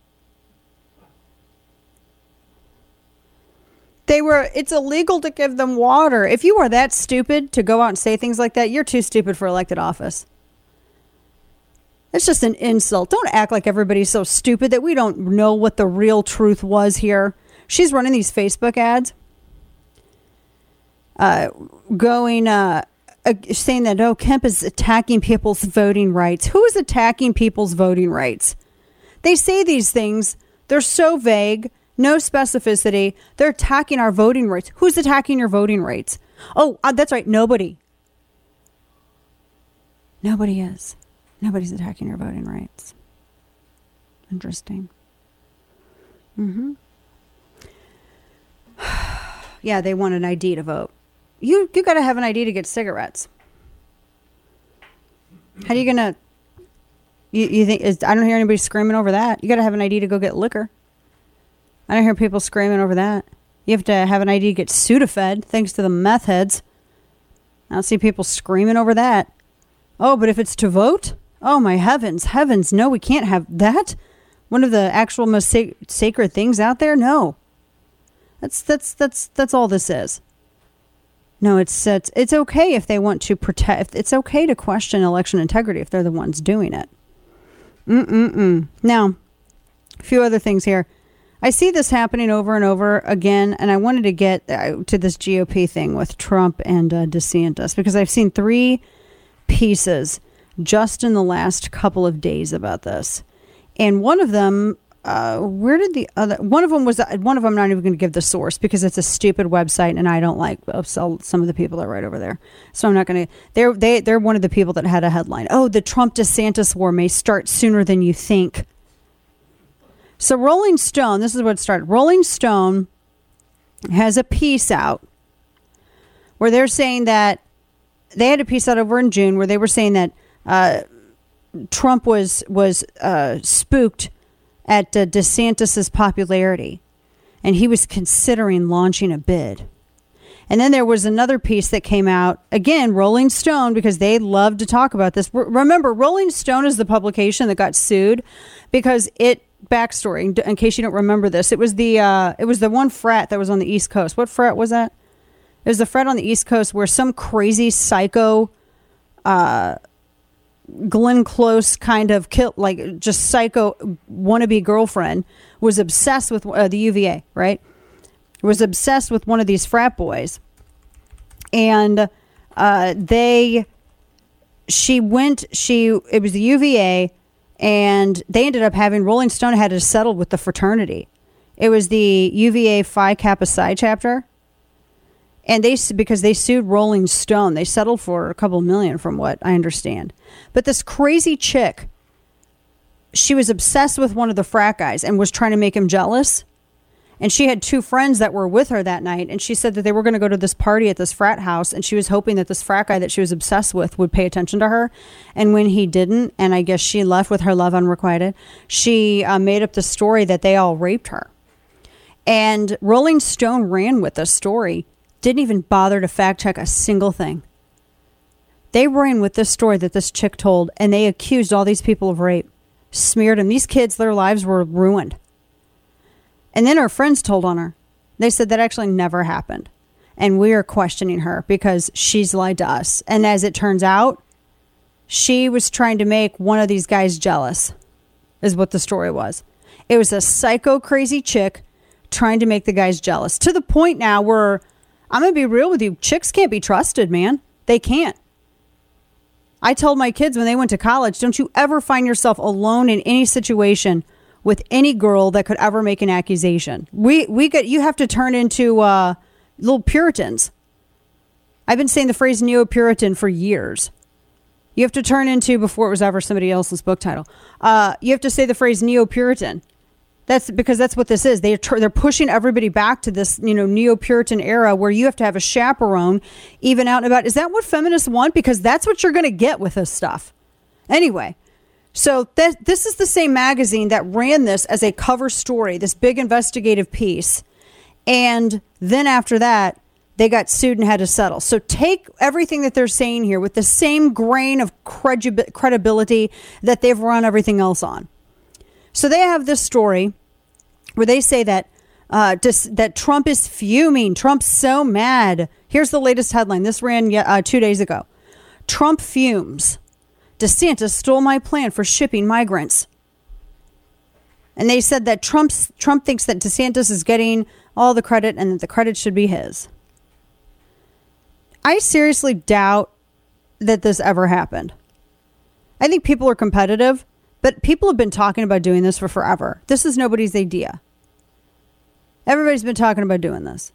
They were. It's illegal to give them water. If you are that stupid to go out and say things like that, you're too stupid for elected office. It's just an insult. Don't act like everybody's so stupid that we don't know what the real truth was here. She's running these Facebook ads, uh, going, uh, uh, saying that oh, Kemp is attacking people's voting rights. Who is attacking people's voting rights? They say these things. They're so vague, no specificity. They're attacking our voting rights. Who's attacking your voting rights? Oh, uh, that's right. Nobody. Nobody is. Nobody's attacking your voting rights. Interesting. Mm-hmm. yeah, they want an ID to vote. You you got to have an ID to get cigarettes. How are you gonna? You you think is, I don't hear anybody screaming over that. You got to have an ID to go get liquor. I don't hear people screaming over that. You have to have an ID to get Sudafed, thanks to the meth heads. I don't see people screaming over that. Oh, but if it's to vote, oh my heavens, heavens, no, we can't have that. One of the actual most sac- sacred things out there. No, that's that's that's that's all this is. No, it's it's it's okay if they want to protect. It's okay to question election integrity if they're the ones doing it. Mm mm mm. Now, a few other things here. I see this happening over and over again, and I wanted to get uh, to this GOP thing with Trump and uh, DeSantis because I've seen three pieces just in the last couple of days about this, and one of them. Uh, where did the other one of them was one of them? I'm not even going to give the source because it's a stupid website and I don't like uh, some of the people that are right over there. So I'm not going to. They're they they're one of the people that had a headline. Oh, the Trump DeSantis war may start sooner than you think. So Rolling Stone, this is what started. Rolling Stone has a piece out where they're saying that they had a piece out over in June where they were saying that uh, Trump was was uh, spooked at uh, DeSantis's popularity, and he was considering launching a bid. And then there was another piece that came out again, Rolling Stone, because they love to talk about this. Remember, Rolling Stone is the publication that got sued because it backstory. In case you don't remember this, it was the uh, it was the one frat that was on the East Coast. What frat was that? It was the frat on the East Coast where some crazy psycho. Uh, Glenn Close kind of killed, like just psycho wannabe girlfriend was obsessed with uh, the UVA, right? Was obsessed with one of these frat boys, and uh, they, she went, she it was the UVA, and they ended up having Rolling Stone had to settle with the fraternity. It was the UVA Phi Kappa Psi chapter, and they because they sued Rolling Stone, they settled for a couple million, from what I understand. But this crazy chick, she was obsessed with one of the frat guys and was trying to make him jealous. And she had two friends that were with her that night, and she said that they were going to go to this party at this frat house, and she was hoping that this frat guy that she was obsessed with would pay attention to her. And when he didn't, and I guess she left with her love unrequited, she uh, made up the story that they all raped her. And Rolling Stone ran with this story didn't even bother to fact check a single thing. They ran with this story that this chick told and they accused all these people of rape, smeared them. These kids, their lives were ruined. And then her friends told on her. They said that actually never happened. And we are questioning her because she's lied to us. And as it turns out, she was trying to make one of these guys jealous, is what the story was. It was a psycho crazy chick trying to make the guys jealous to the point now where I'm going to be real with you. Chicks can't be trusted, man. They can't. I told my kids when they went to college, don't you ever find yourself alone in any situation with any girl that could ever make an accusation. We we get you have to turn into uh, little Puritans. I've been saying the phrase neo Puritan for years. You have to turn into before it was ever somebody else's book title. Uh, you have to say the phrase neo Puritan. That's because that's what this is. They're they're pushing everybody back to this, you know, neo-Puritan era where you have to have a chaperone, even out and about. Is that what feminists want? Because that's what you're going to get with this stuff. Anyway, so that this is the same magazine that ran this as a cover story, this big investigative piece, and then after that, they got sued and had to settle. So take everything that they're saying here with the same grain of credi- credibility that they've run everything else on. So they have this story where they say that uh, that Trump is fuming. Trump's so mad. Here's the latest headline. This ran uh, two days ago. Trump fumes. DeSantis stole my plan for shipping migrants. And they said that Trump's Trump thinks that DeSantis is getting all the credit and that the credit should be his. I seriously doubt that this ever happened. I think people are competitive but people have been talking about doing this for forever. This is nobody's idea. Everybody's been talking about doing this.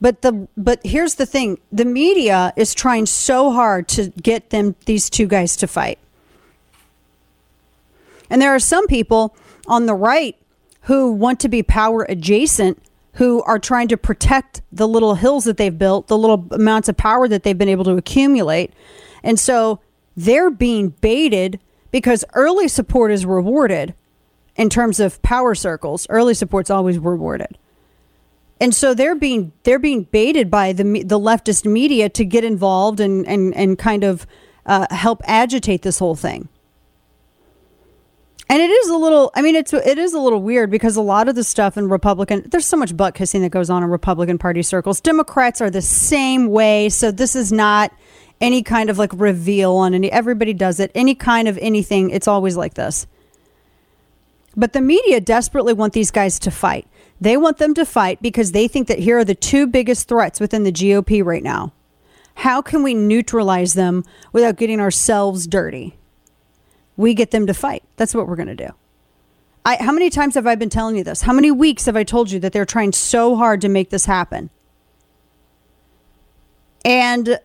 But the but here's the thing, the media is trying so hard to get them these two guys to fight. And there are some people on the right who want to be power adjacent who are trying to protect the little hills that they've built, the little amounts of power that they've been able to accumulate. And so they're being baited because early support is rewarded in terms of power circles. Early support's always rewarded. And so they're being they're being baited by the the leftist media to get involved and and and kind of uh, help agitate this whole thing. And it is a little I mean it's it is a little weird because a lot of the stuff in Republican there's so much butt kissing that goes on in Republican Party circles. Democrats are the same way, so this is not any kind of like reveal on any everybody does it any kind of anything it's always like this but the media desperately want these guys to fight they want them to fight because they think that here are the two biggest threats within the GOP right now how can we neutralize them without getting ourselves dirty we get them to fight that's what we're going to do I, how many times have I been telling you this? How many weeks have I told you that they're trying so hard to make this happen? And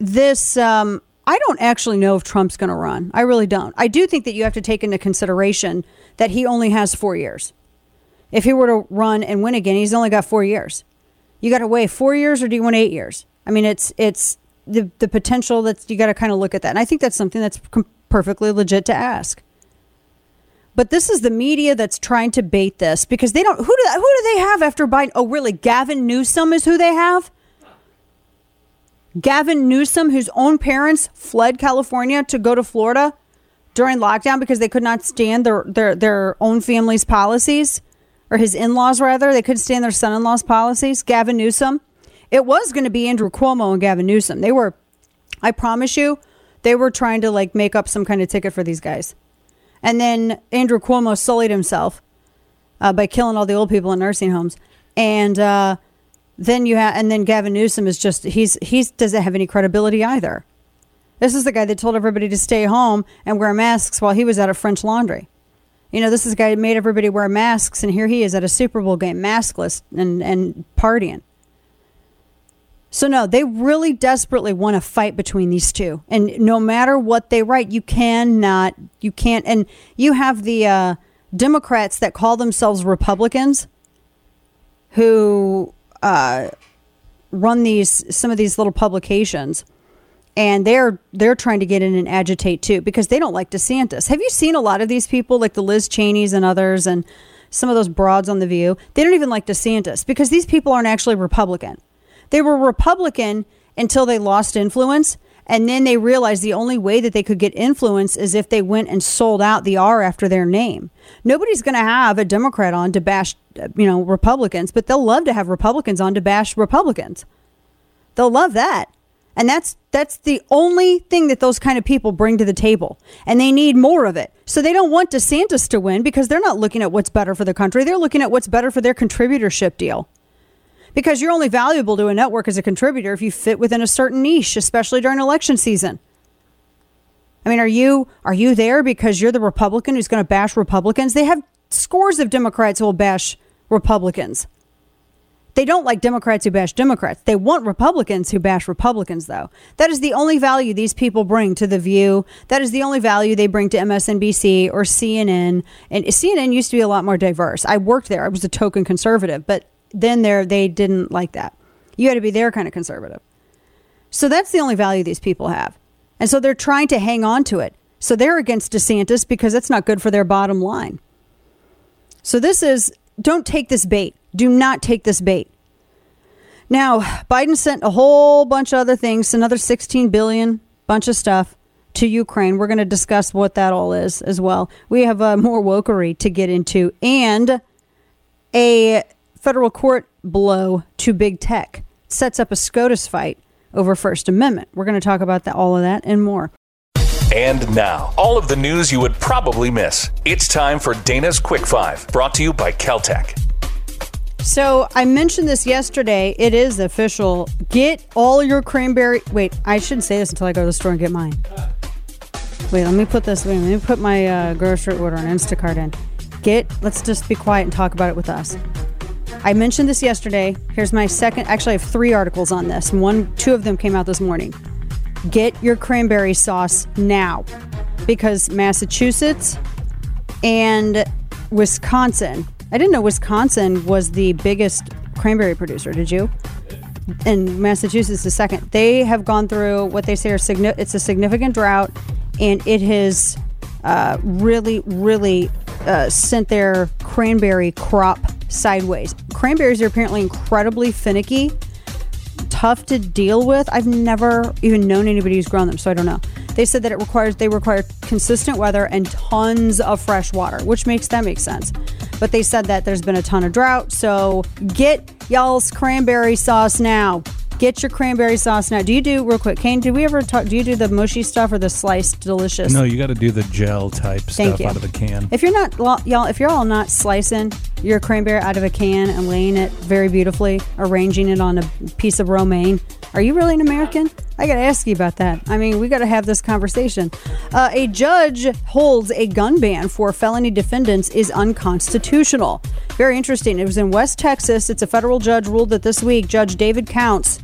this um, I don't actually know if Trump's going to run. I really don't. I do think that you have to take into consideration that he only has four years. If he were to run and win again, he's only got four years. You got to weigh four years, or do you want eight years? I mean, it's it's the the potential that you got to kind of look at that, and I think that's something that's com- perfectly legit to ask. But this is the media that's trying to bait this because they don't. Who do who do they have after Biden? Oh, really? Gavin Newsom is who they have. Gavin Newsom, whose own parents fled California to go to Florida during lockdown because they could not stand their their their own family's policies, or his in laws rather. They couldn't stand their son in law's policies. Gavin Newsom. It was going to be Andrew Cuomo and Gavin Newsom. They were, I promise you, they were trying to like make up some kind of ticket for these guys. And then Andrew Cuomo sullied himself uh, by killing all the old people in nursing homes. And uh, then you have, and then Gavin Newsom is just he's he's doesn't have any credibility either. This is the guy that told everybody to stay home and wear masks while he was out of French Laundry. You know, this is the guy who made everybody wear masks, and here he is at a Super Bowl game, maskless and and partying. So no, they really desperately want to fight between these two, and no matter what they write, you cannot, you can't, and you have the uh, Democrats that call themselves Republicans, who uh, run these some of these little publications, and they're they're trying to get in and agitate too because they don't like DeSantis. Have you seen a lot of these people like the Liz Cheneys and others, and some of those broads on the View? They don't even like DeSantis because these people aren't actually Republican. They were Republican until they lost influence. And then they realized the only way that they could get influence is if they went and sold out the R after their name. Nobody's going to have a Democrat on to bash, you know, Republicans, but they'll love to have Republicans on to bash Republicans. They'll love that. And that's that's the only thing that those kind of people bring to the table. And they need more of it. So they don't want DeSantis to win because they're not looking at what's better for the country. They're looking at what's better for their contributorship deal because you're only valuable to a network as a contributor if you fit within a certain niche, especially during election season. I mean, are you are you there because you're the Republican who's going to bash Republicans? They have scores of Democrats who will bash Republicans. They don't like Democrats who bash Democrats. They want Republicans who bash Republicans, though. That is the only value these people bring to The View. That is the only value they bring to MSNBC or CNN. And CNN used to be a lot more diverse. I worked there. I was a token conservative, but then there they didn't like that. You had to be their kind of conservative. So that's the only value these people have. And so they're trying to hang on to it. So they're against DeSantis because it's not good for their bottom line. So this is don't take this bait. Do not take this bait. Now, Biden sent a whole bunch of other things, another 16 billion, bunch of stuff to Ukraine. We're going to discuss what that all is as well. We have uh, more wokery to get into and a federal court blow to big tech sets up a SCOTUS fight over First Amendment. We're going to talk about that, all of that and more. And now, all of the news you would probably miss. It's time for Dana's Quick Five, brought to you by KelTec. So I mentioned this yesterday. It is official. Get all your cranberry. Wait, I shouldn't say this until I go to the store and get mine. Wait, let me put this. Wait, let me put my uh, grocery order on Instacart in. Get. Let's just be quiet and talk about it with us. I mentioned this yesterday. Here's my second. Actually, I have three articles on this. One, two of them came out this morning. Get your cranberry sauce now, because Massachusetts and Wisconsin. I didn't know Wisconsin was the biggest cranberry producer. Did you? And Massachusetts the second. They have gone through what they say are signi- it's a significant drought, and it has uh, really, really uh, sent their cranberry crop sideways. Cranberries are apparently incredibly finicky, tough to deal with. I've never even known anybody who's grown them, so I don't know. They said that it requires they require consistent weather and tons of fresh water, which makes that make sense. But they said that there's been a ton of drought, so get y'all's cranberry sauce now. Get your cranberry sauce now. Do you do real quick, Kane? Do we ever talk? Do you do the mushy stuff or the sliced delicious? No, you got to do the gel type Thank stuff you. out of the can. If you're not, y'all, if you're all not slicing your cranberry out of a can and laying it very beautifully, arranging it on a piece of romaine, are you really an American? I got to ask you about that. I mean, we got to have this conversation. Uh, a judge holds a gun ban for felony defendants is unconstitutional. Very interesting. It was in West Texas. It's a federal judge ruled that this week. Judge David Counts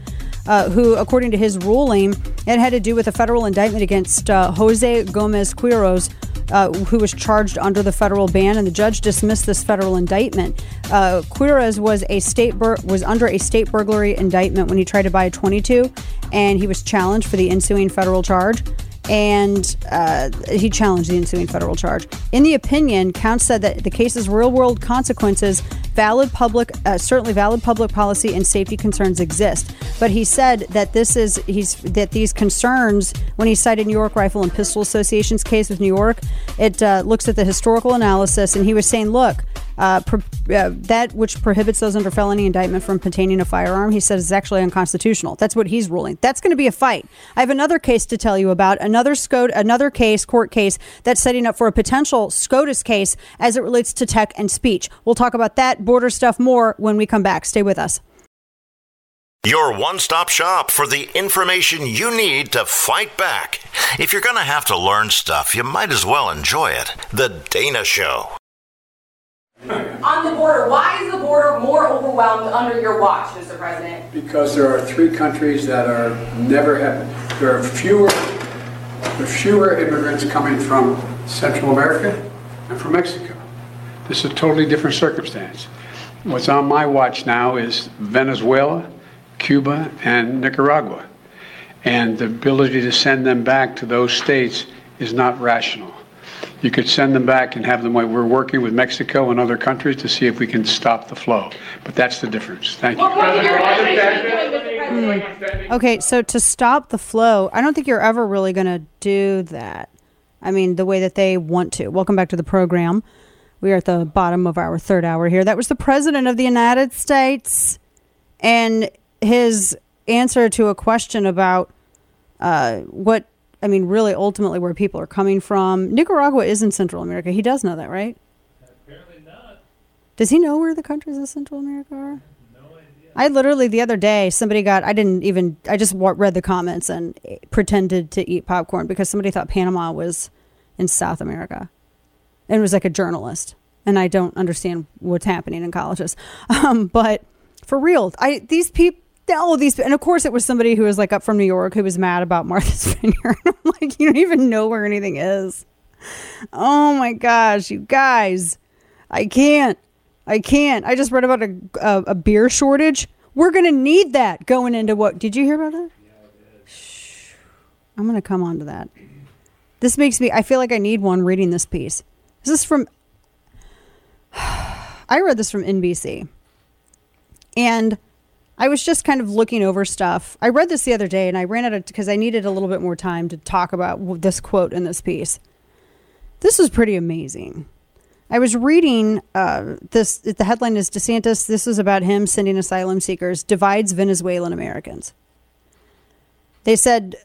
uh, who, according to his ruling, it had to do with a federal indictment against uh, Jose Gomez Quiroz. Uh, who was charged under the federal ban, and the judge dismissed this federal indictment. Uh, Quiroz was a state bur- was under a state burglary indictment when he tried to buy a 22, and he was challenged for the ensuing federal charge. And uh, he challenged the ensuing federal charge. In the opinion, Counts said that the case's real-world consequences, valid public, uh, certainly valid public policy and safety concerns exist. But he said that this is he's that these concerns, when he cited New York Rifle and Pistol Association's case with New York, it uh, looks at the historical analysis, and he was saying, look. Uh, pro- uh, that which prohibits those under felony indictment from obtaining a firearm, he says is actually unconstitutional. That's what he's ruling. That's going to be a fight. I have another case to tell you about. Another SCOT, another case, court case that's setting up for a potential SCOTUS case as it relates to tech and speech. We'll talk about that border stuff more when we come back. Stay with us. Your one stop shop for the information you need to fight back. If you're going to have to learn stuff, you might as well enjoy it. The Dana Show. The border, why is the border more overwhelmed under your watch, Mr. President? Because there are three countries that are never have, there are fewer, there are fewer immigrants coming from Central America and from Mexico. This is a totally different circumstance. What's on my watch now is Venezuela, Cuba, and Nicaragua. And the ability to send them back to those states is not rational. You could send them back and have them, we're working with Mexico and other countries to see if we can stop the flow. But that's the difference. Thank you. Hmm. Okay, so to stop the flow, I don't think you're ever really going to do that. I mean, the way that they want to. Welcome back to the program. We are at the bottom of our third hour here. That was the President of the United States and his answer to a question about uh, what, I mean, really ultimately where people are coming from. Nicaragua is in Central America. He does know that, right? Apparently not. Does he know where the countries of Central America are? no I literally the other day somebody got I didn't even I just read the comments and pretended to eat popcorn because somebody thought Panama was in South America. And was like a journalist and I don't understand what's happening in colleges. Um, but for real, I these people all these and of course it was somebody who was like up from New York who was mad about Martha's Vineyard. I'm like you don't even know where anything is. Oh my gosh, you guys. I can't. I can't. I just read about a, a, a beer shortage. We're going to need that going into what? Did you hear about that? Shh. I'm going to come on to that. This makes me, I feel like I need one reading this piece. This is from, I read this from NBC. And I was just kind of looking over stuff. I read this the other day and I ran out of, because I needed a little bit more time to talk about this quote in this piece. This is pretty amazing. I was reading uh, this. The headline is DeSantis. This is about him sending asylum seekers divides Venezuelan Americans. They said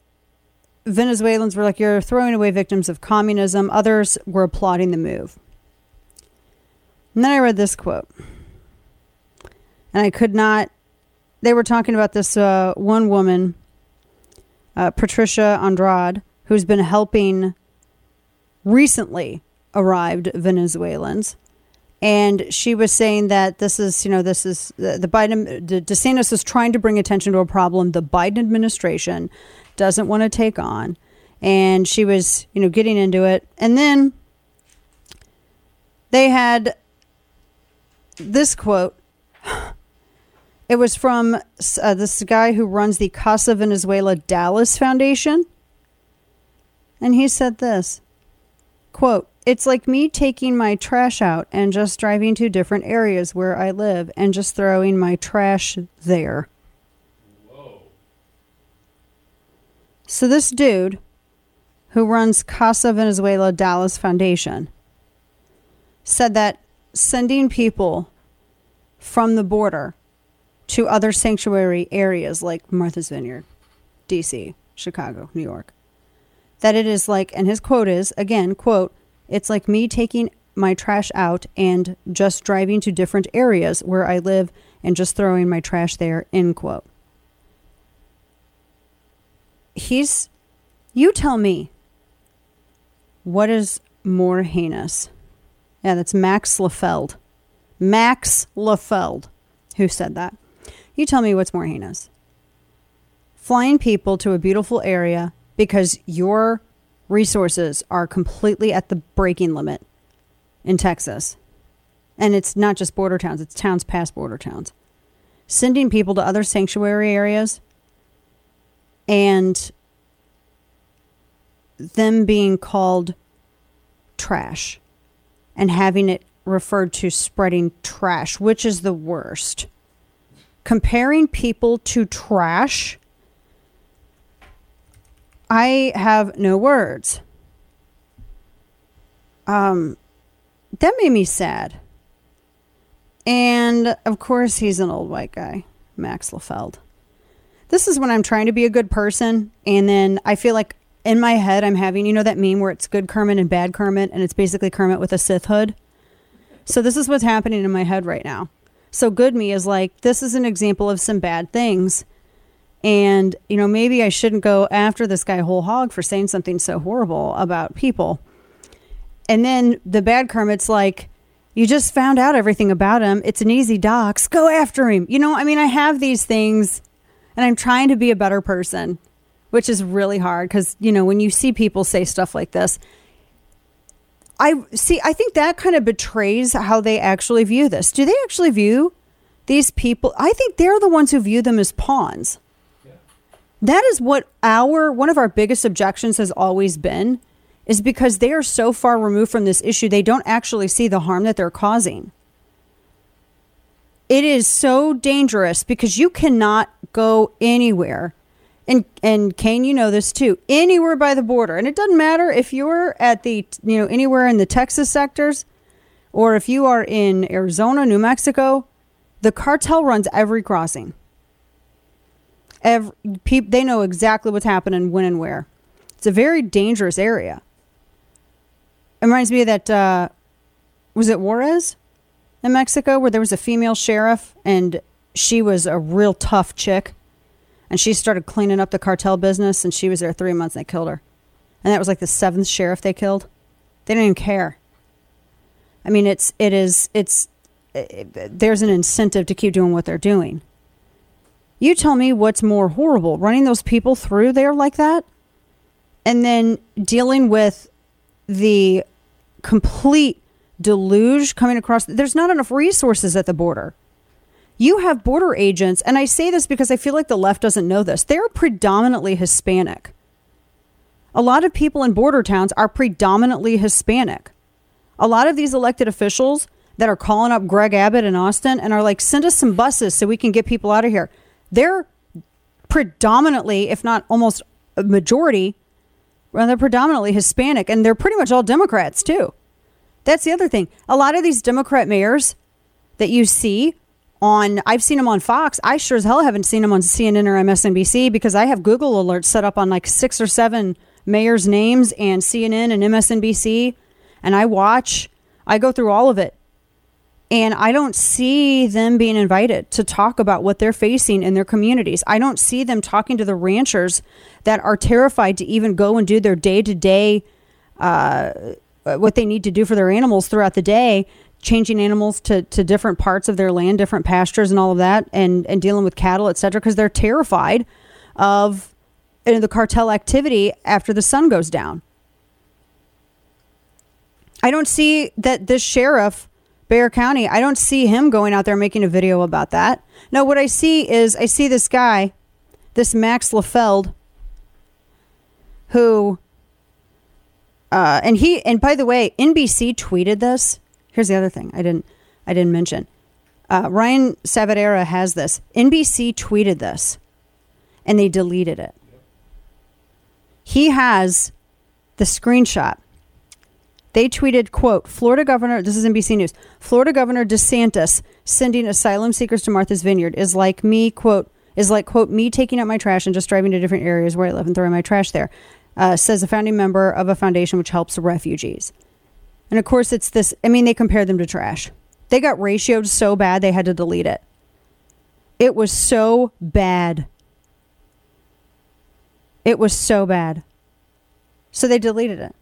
Venezuelans were like, "You're throwing away victims of communism." Others were applauding the move. And then I read this quote, and I could not. They were talking about this uh, one woman, uh, Patricia Andrade, who's been helping recently arrived Venezuelans. And she was saying that this is, you know, this is the, the Biden, the DeSantis is trying to bring attention to a problem the Biden administration doesn't want to take on. And she was, you know, getting into it. And then they had this quote. It was from uh, this guy who runs the Casa Venezuela Dallas Foundation. And he said this quote, it's like me taking my trash out and just driving to different areas where I live and just throwing my trash there. So this dude who runs Casa Venezuela Dallas Foundation said that sending people from the border to other sanctuary areas like Martha's Vineyard, DC, Chicago, New York, that it is like, and his quote is again, quote, it's like me taking my trash out and just driving to different areas where I live and just throwing my trash there, end quote. He's, you tell me, what is more heinous? Yeah, that's Max Lefeld. Max Lefeld, who said that. You tell me what's more heinous. Flying people to a beautiful area because your resources are completely at the breaking limit in Texas. And it's not just border towns, it's towns past border towns. Sending people to other sanctuary areas and them being called trash and having it referred to spreading trash, which is the worst. Comparing people to trash, I have no words. Um, that made me sad. And of course, he's an old white guy, Max Lefeld. This is when I'm trying to be a good person, and then I feel like in my head I'm having, you know, that meme where it's good Kermit and bad Kermit, and it's basically Kermit with a Sith hood. So this is what's happening in my head right now. So good me is like, this is an example of some bad things. And, you know, maybe I shouldn't go after this guy whole hog for saying something so horrible about people. And then the bad Kermit's like, you just found out everything about him. It's an easy dox. Go after him. You know, I mean, I have these things and I'm trying to be a better person, which is really hard because, you know, when you see people say stuff like this, I see, I think that kind of betrays how they actually view this. Do they actually view these people? I think they're the ones who view them as pawns. That is what our one of our biggest objections has always been is because they are so far removed from this issue, they don't actually see the harm that they're causing. It is so dangerous because you cannot go anywhere. And and Kane, you know this too. Anywhere by the border. And it doesn't matter if you're at the you know anywhere in the Texas sectors or if you are in Arizona, New Mexico, the cartel runs every crossing. Every, they know exactly what's happening when and where. It's a very dangerous area. It reminds me of that. Uh, was it Juarez in Mexico where there was a female sheriff and she was a real tough chick, and she started cleaning up the cartel business, and she was there three months and they killed her, and that was like the seventh sheriff they killed. They didn't even care. I mean, it's it is it's it, there's an incentive to keep doing what they're doing. You tell me what's more horrible, running those people through there like that, and then dealing with the complete deluge coming across. There's not enough resources at the border. You have border agents, and I say this because I feel like the left doesn't know this. They're predominantly Hispanic. A lot of people in border towns are predominantly Hispanic. A lot of these elected officials that are calling up Greg Abbott in Austin and are like, send us some buses so we can get people out of here. They're predominantly, if not almost a majority, well, they're predominantly Hispanic and they're pretty much all Democrats too. That's the other thing. A lot of these Democrat mayors that you see on, I've seen them on Fox. I sure as hell haven't seen them on CNN or MSNBC because I have Google alerts set up on like six or seven mayors' names and CNN and MSNBC. And I watch, I go through all of it. And I don't see them being invited to talk about what they're facing in their communities. I don't see them talking to the ranchers that are terrified to even go and do their day to day, what they need to do for their animals throughout the day, changing animals to, to different parts of their land, different pastures, and all of that, and, and dealing with cattle, et cetera, because they're terrified of you know, the cartel activity after the sun goes down. I don't see that this sheriff Bexar County, I don't see him going out there making a video about that. No, what I see is I see this guy, this Max Lefeld, who, uh, and he, and by the way, NBC tweeted this. Here's the other thing I didn't, I didn't mention. Uh, Ryan Saavedra has this. NBC tweeted this, and they deleted it. He has the screenshot they tweeted, quote, Florida Governor, this is NBC News, Florida Governor DeSantis sending asylum seekers to Martha's Vineyard is like me, quote, is like, quote, me taking out my trash and just driving to different areas where I live and throwing my trash there, uh, says a founding member of a foundation which helps refugees. And of course, it's this, I mean, they compared them to trash. They got ratioed so bad they had to delete it. It was so bad. It was so bad. So they deleted it.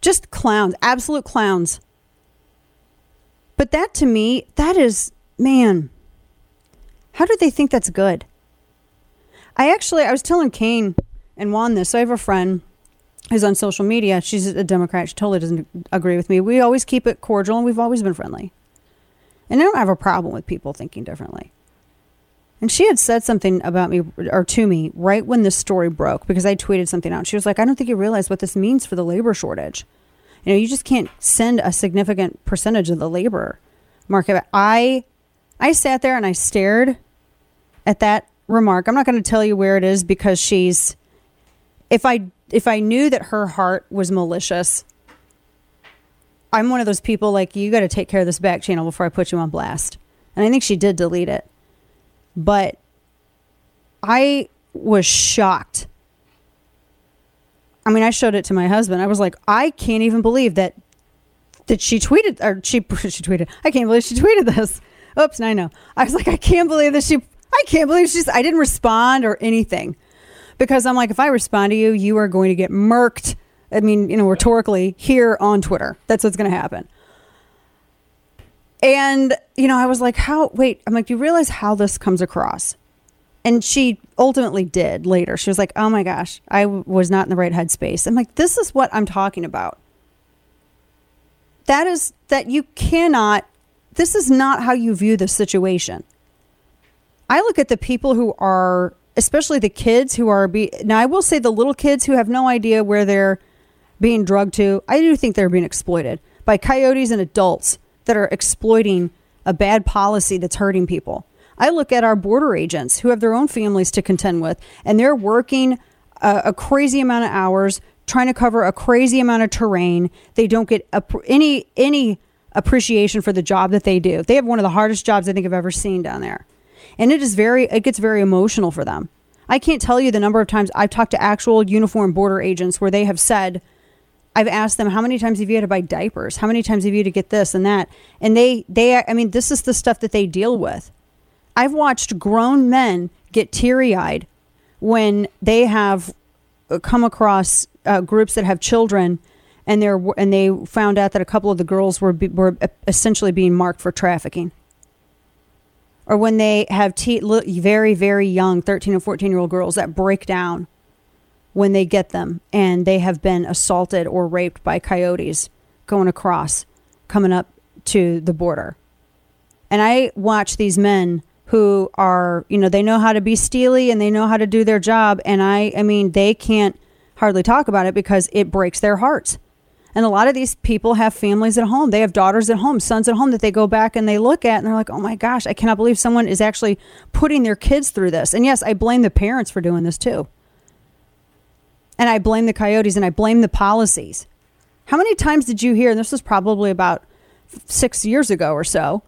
Just clowns, absolute clowns. But that to me, that is, man, how do they think that's good? I actually, I was telling Kane and Juan this. So I have a friend who's on social media. She's a Democrat. She totally doesn't agree with me. We always keep it cordial and we've always been friendly. And I don't have a problem with people thinking differently. And she had said something about me or to me right when this story broke because I tweeted something out. She was like, I don't think you realize what this means for the labor shortage. You know, you just can't send a significant percentage of the labor market. I I sat there and I stared at that remark. I'm not going to tell you where it is because she's if I if I knew that her heart was malicious, I'm one of those people like you got to take care of this back channel before I put you on blast. And I think she did delete it. But I was shocked. I mean, I showed it to my husband. I was like, I can't even believe that that she tweeted or she she tweeted. I can't believe she tweeted this. Oops, now I know. I was like, I can't believe that she. I can't believe she's. I didn't respond or anything because I'm like, if I respond to you, you are going to get murked. I mean, you know, rhetorically here on Twitter. That's what's going to happen. And, you know, I was like, how, wait, I'm like, you realize how this comes across? And she ultimately did later. She was like, oh my gosh, I w- was not in the right headspace. I'm like, this is what I'm talking about. That is that you cannot, this is not how you view the situation. I look at the people who are, especially the kids who are, be, now I will say the little kids who have no idea where they're being drugged to. I do think they're being exploited by coyotes and adults that are exploiting a bad policy that's hurting people. I look at our border agents who have their own families to contend with, and they're working a, a crazy amount of hours trying to cover a crazy amount of terrain. They don't get a, any any appreciation for the job that they do. They have one of the hardest jobs I think I've ever seen down there, and it is very it gets very emotional for them. I can't tell you the number of times I've talked to actual uniform border agents where they have said I've asked them how many times have you had to buy diapers? How many times have you had to get this and that? And they they I mean this is the stuff that they deal with. I've watched grown men get teary-eyed when they have uh, come across uh, groups that have children and they're and they found out that a couple of the girls were were essentially being marked for trafficking. Or when they have te- very very young 13 and 14 year old girls that break down when they get them and they have been assaulted or raped by coyotes going across, coming up to the border. And I watch these men who are, you know, they know how to be steely and they know how to do their job. And I, I mean, they can't hardly talk about it because it breaks their hearts. And a lot of these people have families at home. They have daughters at home, sons at home that they go back and they look at and they're like, oh my gosh, I cannot believe someone is actually putting their kids through this. And yes, I blame the parents for doing this too. And I blame the coyotes and I blame the policies. How many times did you hear, and this was probably about six years ago or so,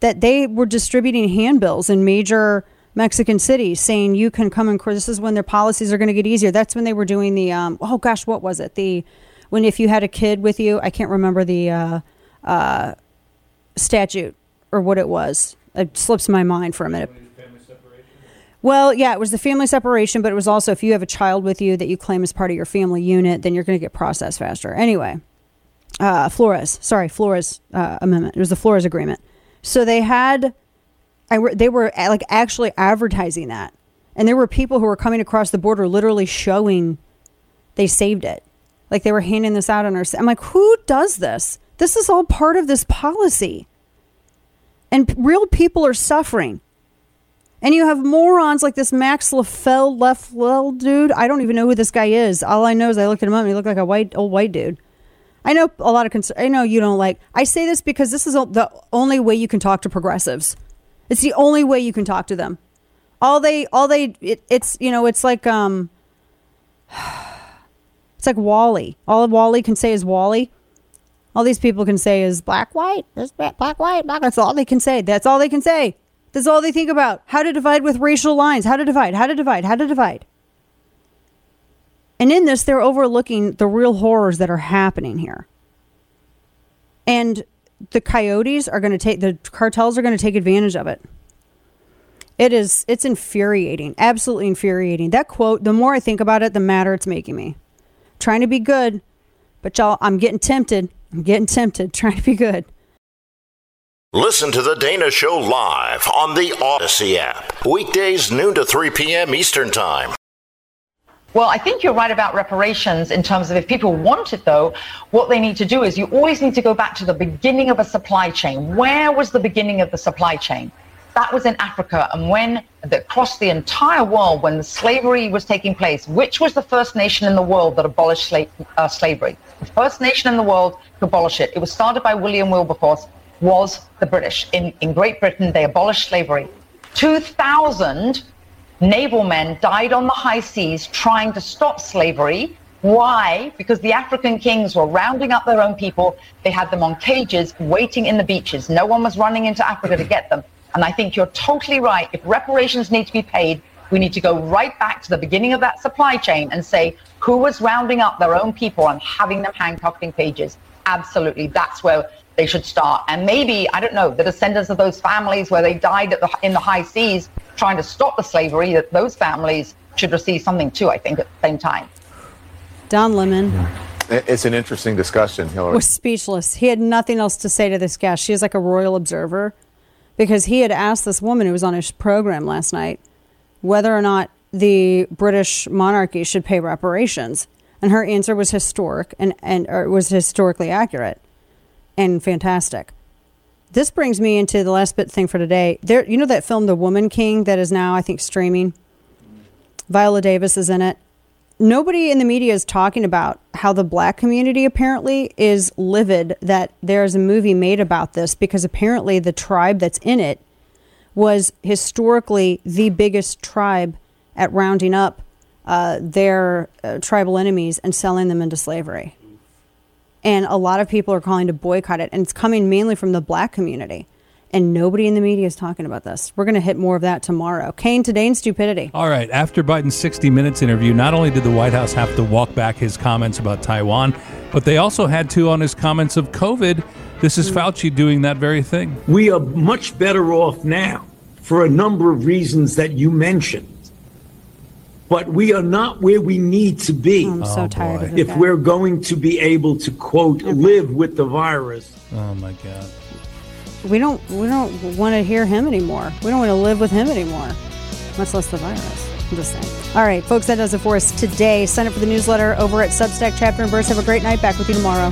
that they were distributing handbills in major Mexican cities saying you can come and this is when their policies are going to get easier. That's when they were doing the um, oh gosh, what was it? The when if you had a kid with you, I can't remember the uh, uh, statute or what it was. It slips my mind for a minute. Well, yeah, it was the family separation, but it was also if you have a child with you that you claim as part of your family unit, then you're going to get processed faster. Anyway, uh, Flores, sorry, Flores uh, amendment. It was the Flores agreement. So they had, I re- they were like actually advertising that, and there were people who were coming across the border, literally showing they saved it, like they were handing this out on our. I'm like, who does this? This is all part of this policy, and real people are suffering. And you have morons like this Max LaFell, Leffel dude. I don't even know who this guy is. All I know is I looked at him up and he looked like a white old white dude. I know a lot of cons- I know you don't like. I say this because this is the only way you can talk to progressives. It's the only way you can talk to them. All they all they it, it's you know it's like um it's like Wally. All of Wally can say is Wally. All these people can say is black white. This black white black. That's all they can say. That's all they can say. That's all they think about. How to divide with racial lines. How to divide. How to divide. How to divide. And in this, they're overlooking the real horrors that are happening here. And the coyotes are going to take, the cartels are going to take advantage of it. It is, it's infuriating. Absolutely infuriating. That quote, the more I think about it, the madder it's making me. Trying to be good, but y'all, I'm getting tempted. I'm getting tempted, trying to be good. Listen to The Dana Show live on the Odyssey app. Weekdays, noon to 3 p.m. Eastern Time. Well, I think you're right about reparations in terms of if people want it, though, what they need to do is you always need to go back to the beginning of a supply chain. Where was the beginning of the supply chain? That was in Africa. And when that crossed the entire world, when the slavery was taking place, which was the first nation in the world that abolished sla- uh, slavery? The first nation in the world to abolish it. It was started by William Wilberforce, was the British. In, in Great Britain, they abolished slavery. 2,000 naval men died on the high seas trying to stop slavery. Why? Because the African kings were rounding up their own people. They had them on cages waiting in the beaches. No one was running into Africa to get them. And I think you're totally right. If reparations need to be paid, we need to go right back to the beginning of that supply chain and say who was rounding up their own people and having them handcuffed in cages. Absolutely. That's where they should start. And maybe, I don't know, the descendants of those families where they died at the, in the high seas trying to stop the slavery, that those families should receive something too, I think, at the same time. Don Lemon It's an interesting discussion, Hillary. was speechless. He had nothing else to say to this guest. She is like a royal observer because he had asked this woman who was on his program last night whether or not the British monarchy should pay reparations. And her answer was historic and, and was historically accurate and fantastic. This brings me into the last bit thing for today. There, you know that film, The Woman King, that is now I think streaming. Viola Davis is in it. Nobody in the media is talking about how the black community apparently is livid that there's a movie made about this because apparently the tribe that's in it was historically the biggest tribe at rounding up uh, their uh, tribal enemies and selling them into slavery. And a lot of people are calling to boycott it, and it's coming mainly from the black community. And nobody in the media is talking about this. We're going to hit more of that tomorrow. Kane, today in stupidity. All right. After Biden's 60 Minutes interview, not only did the White House have to walk back his comments about Taiwan, but they also had to on his comments of COVID. This is mm. Fauci doing that very thing. We are much better off now for a number of reasons that you mentioned. But we are not where we need to be. Oh, I'm so oh, tired of If guy. we're going to be able to, quote, live with the virus. Oh, my God. We don't we don't want to hear him anymore. We don't want to live with him anymore, much less the virus. I'm just saying. All right, folks, that does it for us today. Sign up for the newsletter over at Substack Chapter and Verse. Have a great night. Back with you tomorrow.